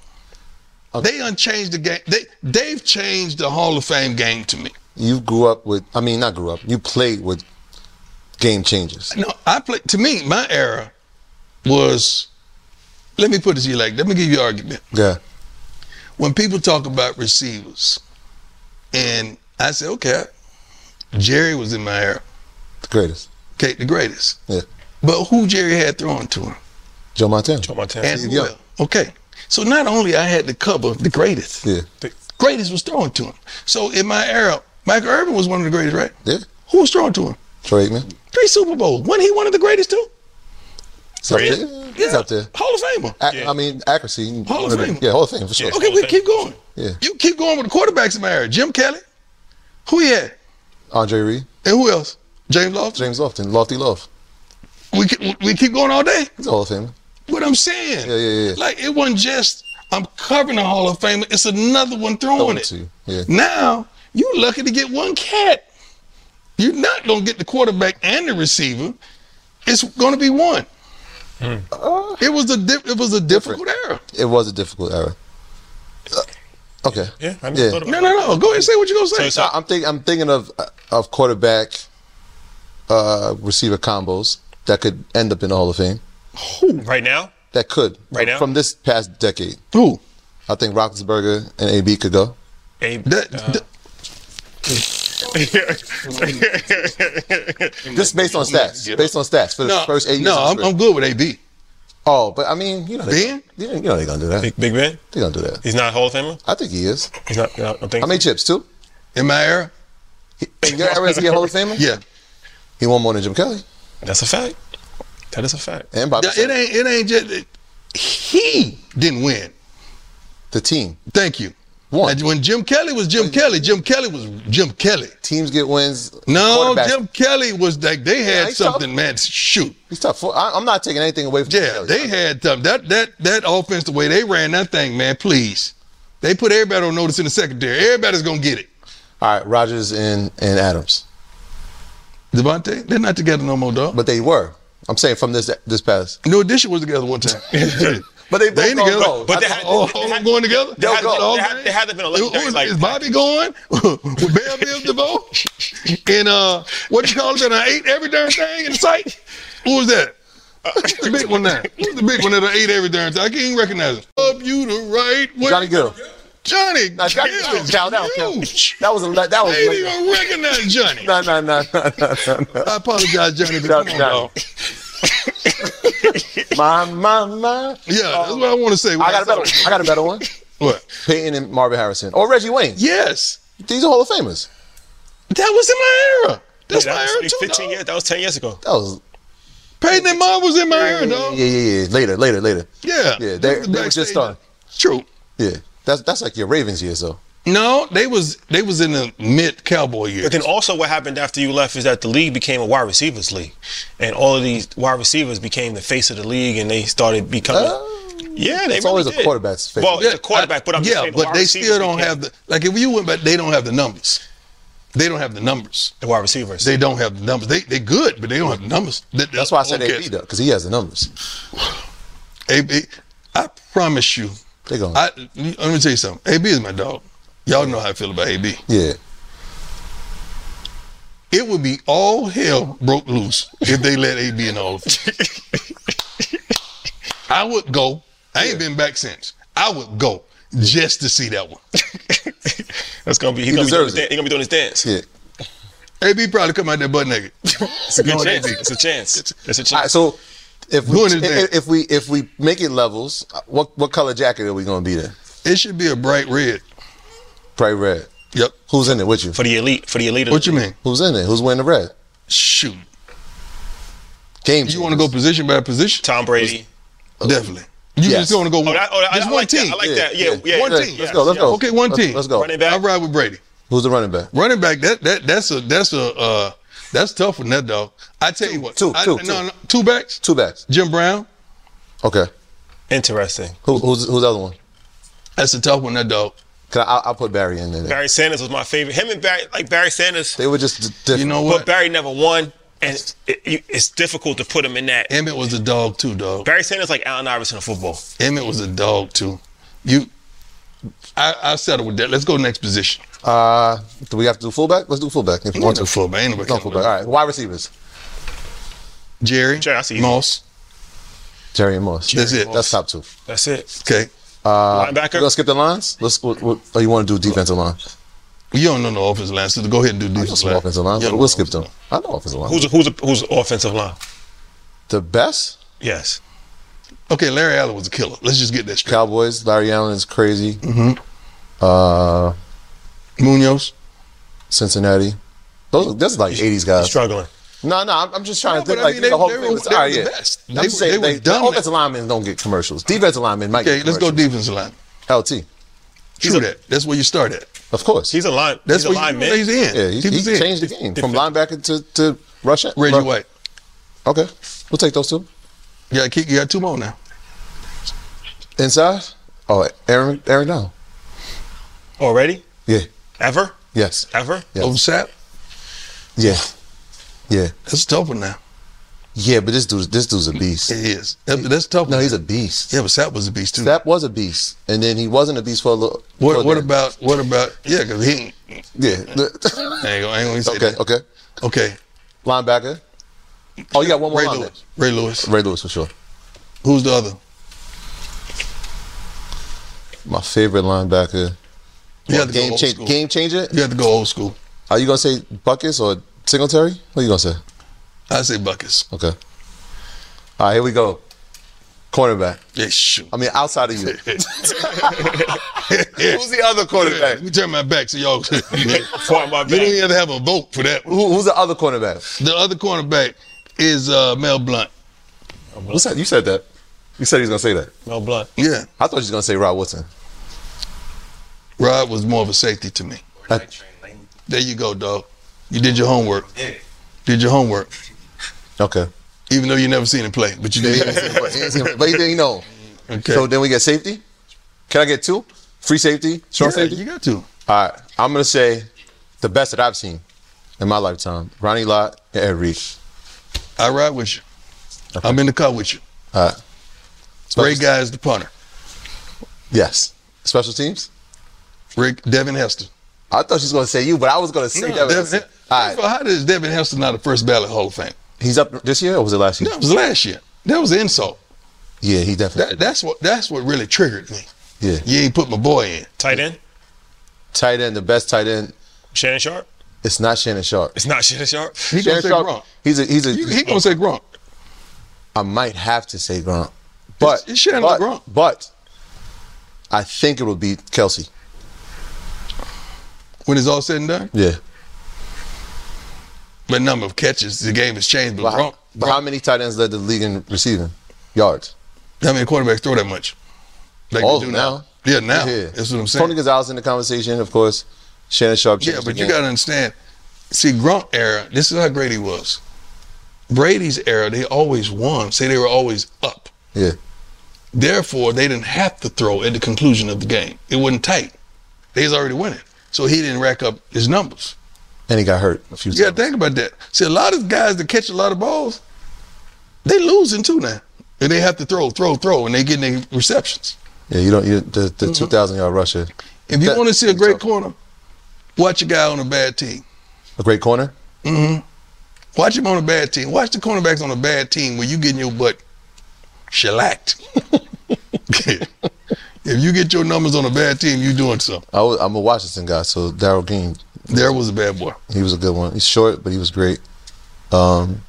They unchanged the game. They they've changed the Hall of Fame game to me. You grew up with, I mean, not grew up, you played with game changers. No, I played To me, my era was. Let me put it to you like. Let me give you an argument. Yeah. When people talk about receivers, and I say, okay, Jerry was in my era. The greatest. Okay, the greatest. Yeah. But who Jerry had thrown to him? Joe Montana. Joe Montana. And who Yeah. Okay. So not only I had to cover the greatest, Yeah. The greatest was throwing to him. So in my era, Michael Irvin was one of the greatest, right? Yeah. Who was throwing to him? Troy Aikman. Three Super Bowls. Wasn't he one of the greatest too? He's up Great. there. He's up there. Hall of Famer. Ac- I mean, accuracy. Hall of one the- Fame. Yeah, Hall of Fame for sure. Yeah. Okay, we keep going. Yeah. You keep going with the quarterbacks in my era. Jim Kelly. Who he had? Andre Reed, And who else? James Lofton. James Lofton, Lofty Love. We keep, we keep going all day. He's a Hall of Famer. What I'm saying. Yeah, yeah, yeah. Like it wasn't just I'm covering the Hall of Fame. It's another one throwing Throwing it. to you, yeah. Now you lucky to get one cat. You're not gonna get the quarterback and the receiver. It's gonna be one. Uh, It was a di- it was a difficult era. It was a difficult era. Uh, okay. Yeah, I Yeah. about No, no, no. Go ahead and say what you're gonna say. So- I- I'm thinking. I'm thinking of of quarterback, uh, receiver combos that could end up in the Hall of Fame. It. Right now? That could Right now? from this past decade. Who? I think Roethlisberger and AB could go. Abe, That, uh, that- Just based on stats. Based on stats for the no, first eight years. no, I'm. I'm good with AB. Oh, but I mean, you know, they, Ben? you know they're gonna do that. Big, Big Ben? They're gonna do that. He's not Hall of Famer? I think he is. He's not, I don't think How many chips? Two. In my era, In your era, is he a Hall of Famer? yeah. He won more than Jim Kelly That's a fact. That is a fact. and Bobby. It Sanders. ain't it ain't just he didn't win. The team. Thank you. One. Now, when Jim Kelly was Jim Kelly, Jim Kelly was Jim Kelly. Teams get wins. No, Quarterbacks- Jim Kelly was like they had he's tough. something, man. Shoot, He's tough. I, I'm not taking anything away from Jim yeah, Kelly. they had something. That that that offense, the way they ran that thing, man. Please, they put everybody on notice in the secondary. Everybody's gonna get it. All right, Rodgers and and Adams, Davante, they're not together no more, dog. but they were. I'm saying from this this past. New Edition was together one time. But they They ain't both together. gonna. But they had- Oh, they all had- going together? There had, go. All there had, game? there had to been a Who- legendary who is, like is Bobby going with Bell Biv DeVoe? And uh, what you call it? And I ate every darn thing in sight. Who was that? Who's the big one now? Who's the big one that I ate every darn thing? I can't even recognize him. Up you the right way. Johnny Gill. Johnny. Nah, Johnny Gill Gill. is Cal, that was huge. That was a that was. I ain't late. even recognize Johnny. No, no, no, no, no, no. I apologize, Johnny. But Johnny, come on, Johnny. My, my, my. Yeah, that's um, what I want to say. I got a better. one. I got a better one. What? Peyton and Marvin Harrison or Reggie Wayne. Yes, These are Hall of Famers. that was in my era. That's that my was era too. 15 dog. years. That was 10 years ago. That was Peyton and Mom was in my era, yeah, dog. yeah, yeah, yeah. Later, later, later. Yeah. Yeah, they- That's the they were just starting. True. Yeah, that's that's like your Ravens years though. No, they was they was in the mid cowboy years. But then also what happened after you left is that the league became a wide receivers league. And all of these wide receivers became the face of the league and they started becoming oh. Yeah, they It's really always a quarterback's face. Well, it's a quarterback, but I'm just yeah, saying the but wide they still don't became- have the like if you went, back, they don't have the numbers. They don't have the numbers. The wide receivers. They don't have the numbers. They they good, but they don't have the numbers. That- That's why I said okay. AB though, because he has the numbers. AB, I promise you. They going. I let me tell you something. AB is my dog. Y'all know how I feel about AB. yeah. It would be all hell broke loose if they let AB in the Hall of Fame. I would go. I ain't been back since. I would go just to see that one. That's gonna be. He's He gonna be, doing deserves his, dan- he gonna be doing his dance. Yeah. AB probably come out there butt naked. It's a good Going chance. It's a chance. It's a chance. All right, so if we Doing his if, if we if we make it levels, what what color jacket are we gonna be there? It should be a bright red. Bright red. Yep. Who's in it with you? for the elite. For the elite. What you mean? Who's in it? Who's wearing the red? Shoot. Game. You want to go position by position? Tom Brady. Definitely. You Yes. just want to go Oh, one. that, oh, I, just I one like team. That. I like that. Yeah, yeah. One team. Let's go. Let's go. Okay, one Let's- team. Let's go. Running back. I ride with Brady. Who's the running back? Running back, that that that's a that's a uh that's tough with that dog. I tell you what, two, I, two, no, two. no, two backs. Two backs. Jim Brown, Okay. Interesting. Who, who's who's the other one? that's a tough one. That dog. Cause I, I'll, I'll put Barry in there. Barry Sanders was my favorite. Him and Barry, like Barry Sanders. They were just different. You know what? But? Barry never won, and it, it, it's difficult to put him in that. Emmitt was a dog too, dog. Barry Sanders like Allen Iverson in football. Emmitt was a dog too. You, I I settle with that. Let's go next position. Uh, do we have to do fullback? Let's do fullback if you want What's a to. fullback? Ain't No fullback. All right. Wide receivers. Jerry, Jerry, I see you. Moss. Jerry and Moss. That's it. That's top two. That's it. Okay. Uh, Linebacker? You gonna skip the lines? Let's. What, what, oh, you want to do defensive line? You don't know the offensive line, so go ahead and do defensive some line. offensive line. You but don't we'll know skip them. offensive I know offensive line. Who's who's who's offensive line? the best? Yes. Okay, Larry Allen was a killer. Let's just get that straight. Cowboys. Larry Allen is crazy. Mhm. Uh, Munoz. Cincinnati. Those. That's like '80s guys. Struggling. No, no. I'm, I'm just trying No, to think but I like mean, the they- whole they thing were- was- they all were the best. I'm They- just saying, they were they- dumb. the offensive linemen don't get commercials. Defensive linemen might Okay, get let's go commercials. defensive line. LT, True that. That's where you start at. of course. He's a line. That's he's a where you, lineman. he's in. yeah, he, he was he in. changed the game from linebacker to to rush. Reggie rush- White. Okay, we'll take those two. You got, you got two more now. Inside. Oh, Aaron Aaron Donald. Already? Ever? Yes. Ever? Yes. Over Sapp. Yeah. Yeah. That's a tough one now. Yeah, but this dude, this dude's a beast. It is. That, that's a tough No, he's a beast. yeah, but Sapp was a beast too. That was a beast, and then he wasn't a beast for a little. what what about what about yeah? Because he Yeah. I ain't gonna, I ain't gonna say okay. that. Okay. Okay. Linebacker. Oh, you got one more Ray line Lewis. Ray Lewis. Ray Lewis for sure. Who's the other? My favorite linebacker. You have to go game old change, school. game changer. You have to go old school. Are you gonna say Butkus or Singletary? What are you gonna say? I say Butkus. Okay. All right, here we go. Cornerback. Yeah, shoot. I mean, outside of you. Who's the other cornerback? Let me turn my back so y'all. you Fought my don't even have to have a vote for that. Who, who's the other cornerback? The other cornerback is uh, Mel Blount. What's that? You said that. You said he was gonna say that. Mel Blount. Yeah, I thought you was gonna say Rod Woodson. Rod was more of a safety to me. There you go, dog. You did your homework. Did your homework. Okay. Even though you never seen him play, but you did. but he didn't know. Okay. So then we get safety. Can I get two? Free safety, short yeah, safety. you got two. All right. I'm gonna say the best that I've seen in my lifetime: Ronnie Lott and Ed Reed. I ride with you. I'm in the car with you. All right. Ray Special- Guy is the punter. Yes. Special teams. Rick Devin Hester. I thought she was gonna say you, but I was gonna say No, Devin. Devin, Hester. All First of all, right. how is Devin Hester not a first ballot Hall of Fame? He's up this year, or was it last year? That was last year. That was an insult. Yeah, he definitely. That, that's what that's what really triggered me. yeah. You ain't put my boy in. Tight end? Tight end, the best tight end. Shannon Sharpe? It's not Shannon Sharpe. It's not Shannon Sharpe. He gonna Shannon say Sharpe. Gronk. He's a he's a. He, he gonna say Gronk. I might have to say Gronk, but it's Shannon but, Gronk. but I think it will be Kelce. When it's all said and done, Yeah. but number of catches, the game has changed. But But, how, but how many tight ends led the league in receiving yards? how many quarterbacks throw that much? Like All do them now. Yeah, now. Yeah. That's what I'm saying. Tony Gonzalez in the conversation, of course. Shannon Sharpe. Yeah, but you got to understand. See, Gronk era. This is how great he was. Brady's era, they always won. Say they were always up. Yeah. Therefore, they didn't have to throw at the conclusion of the game. It wasn't tight. They was already winning, so he didn't rack up his numbers. and he got hurt a few You times. to think about that. See, a lot of guys that catch a lot of balls, they losing too now. And they have to throw, throw, throw, and they getting their receptions. Yeah, you don't. You, the the two thousand yard rusher, If you That- want to see a great corner, watch a guy on a bad team. a great corner. Mm-hmm. Watch him on a bad team. Watch the cornerbacks on a bad team where you getting your butt shellacked. if you get your numbers on a bad team, you doing something. I was, I'm a Washington guy, so Darrell Green, There was a bad boy. he was a good one. He's short, but he was great. Um,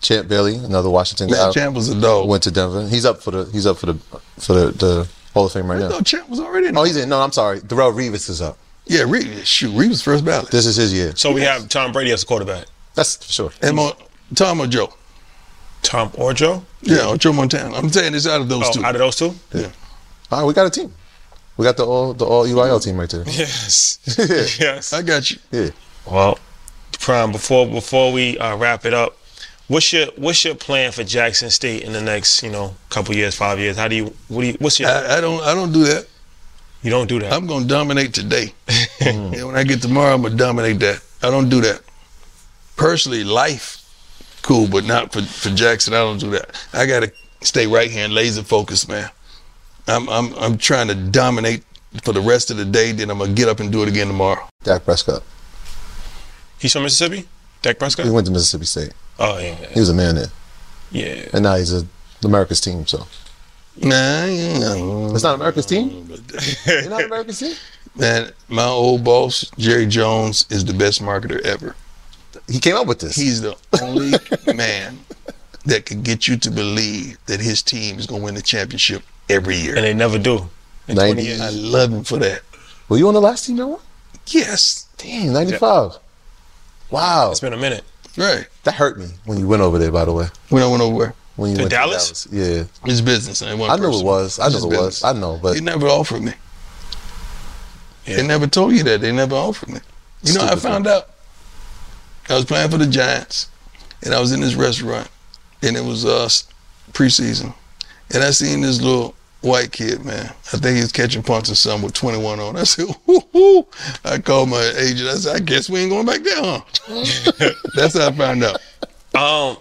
Champ Bailey, another Washington Man, guy, Champ was a dog. went to Denver. He's up for the he's up for the for the, the Hall of Fame right I now. thought Champ was already in. Oh, he's in. No, I'm sorry. Darrelle Revis is up. yeah, Reed, shoot, Reed was first ballot. This is his year. So we have Tom Brady as a quarterback. That's for sure. And Mo- Tom or Joe? Tom or Joe? Yeah, or Joe Montana. I'm saying it's out of those Oh, two. out of those two? All right, we got a team. We got the all the all UIL team right there. Yes. yes. I got you. Yeah. Well, Prime, before before we uh, wrap it up, what's your what's your plan for Jackson State in the next you know couple years, five years? How do you what do you what's your I, I don't. I don't do that. you don't do that? I'm gonna dominate today. and when I get tomorrow, I'm gonna dominate that. I don't do that. Personally, life, cool, but not for, for Jackson. I don't do that. I gotta stay right here and laser focused, man. I'm I'm I'm trying to dominate for the rest of the day. Then I'm gonna get up and do it again tomorrow. Dak Prescott. He's from Mississippi. Dak Prescott. He went to Mississippi State. Oh yeah, He was a man there, yeah. and now he's a America's team. So Nah, yeah. it's not America's team. You're not America's team. man. My old boss Jerry Jones is the best marketer ever. He came up with this. He's the only man that could get you to believe that his team is gonna win the championship every year. And they never do. In 90. 20 years. I love him for that. Were you on the last team that won? Yes, Damn, 95. Wow. It's been a minute. right. That hurt me when you went over there, by the way. When I went over there, When you To went Dallas? to Dallas. Yeah. it's business. I, I knew it was. I knew it was. I know, but They never offered me. Yeah. They never told you that. They never offered me. You know, I Stupid found out. I was playing for the Giants, and I was in this restaurant, and it was uh preseason, and I seen this little white kid, man. I think he was catching punts or something with 21 on. I said, whoo, whoo. I called my agent. I said, I guess we ain't going back there, huh? That's how I found out. Um,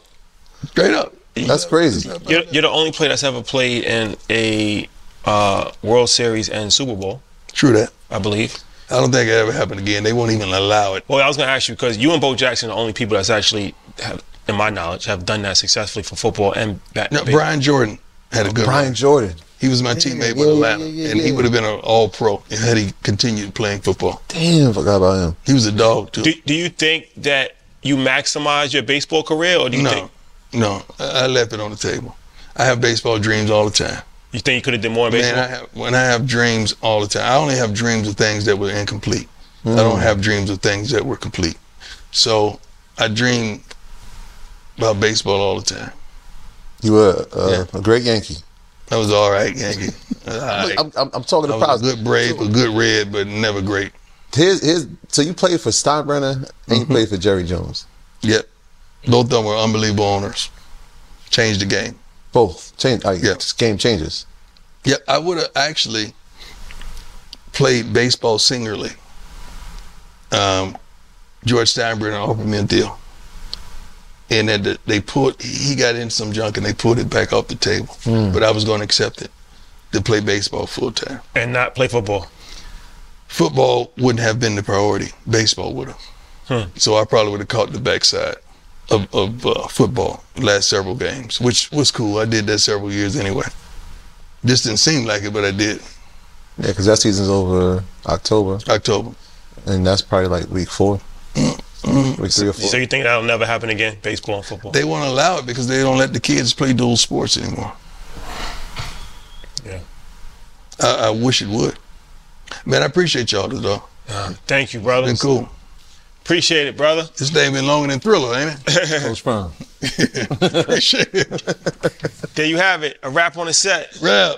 Straight up. that's crazy. you're, you're the only player that's ever played in a uh, World Series and Super Bowl, True that. I believe. I don't think it ever happened again. They won't even allow it. Well, I was going to ask you because you and Bo Jackson are the only people that's actually, have, in my knowledge, have done that successfully for football and bat. No, Brian Jordan had a good Brian run. Jordan. He was my teammate with yeah, Atlanta, yeah, yeah, and he would have been an All Pro had he continued playing football. Damn, forgot about him. He was a dog too. Do, do you think that you maximize your baseball career, or do you no, think no, I I left it on the table. I have baseball dreams all the time. you think you could have done more in baseball? Man, I have, when I have dreams all the time, I only have dreams of things that were incomplete. I don't have dreams of things that were complete. So I dream about baseball all the time. You were uh, Yeah. a great Yankee. I was all right, Yankee. All right. I'm, I'm, I'm talking about to was a good brave, a good red, but never great. His, his, so you played for Steinbrenner and Mm-hmm. you played for Jerry Jones. Yep. Both of them were unbelievable owners. Changed the game. Both. Change, like, Yeah. game changes. Yep. I would have actually played baseball singularly. Um, George Steinbrenner offered me a deal. And then the- they put, he got in some junk and they put it back off the table. But I was going to accept it to play baseball full time. and not play football? Football wouldn't have been the priority. Baseball would have. Hmm. So I probably would have caught the backside of, of uh, football the last several games, which was cool. I did that several years anyway. This didn't seem like it, but I did. Yeah, because that season's over October, October. and that's probably like week four, Mm-hmm. week three or four. So you think that'll never happen again, baseball and football? They won't allow it because they don't let the kids play dual sports anymore. Yeah. I, I wish it would. Man, I appreciate y'all though. Thank you, brother. Been cool. Appreciate it, brother. This day been longer than Thriller, ain't it? Coach Brown. appreciate it. There you have it. A wrap on the set. Rap.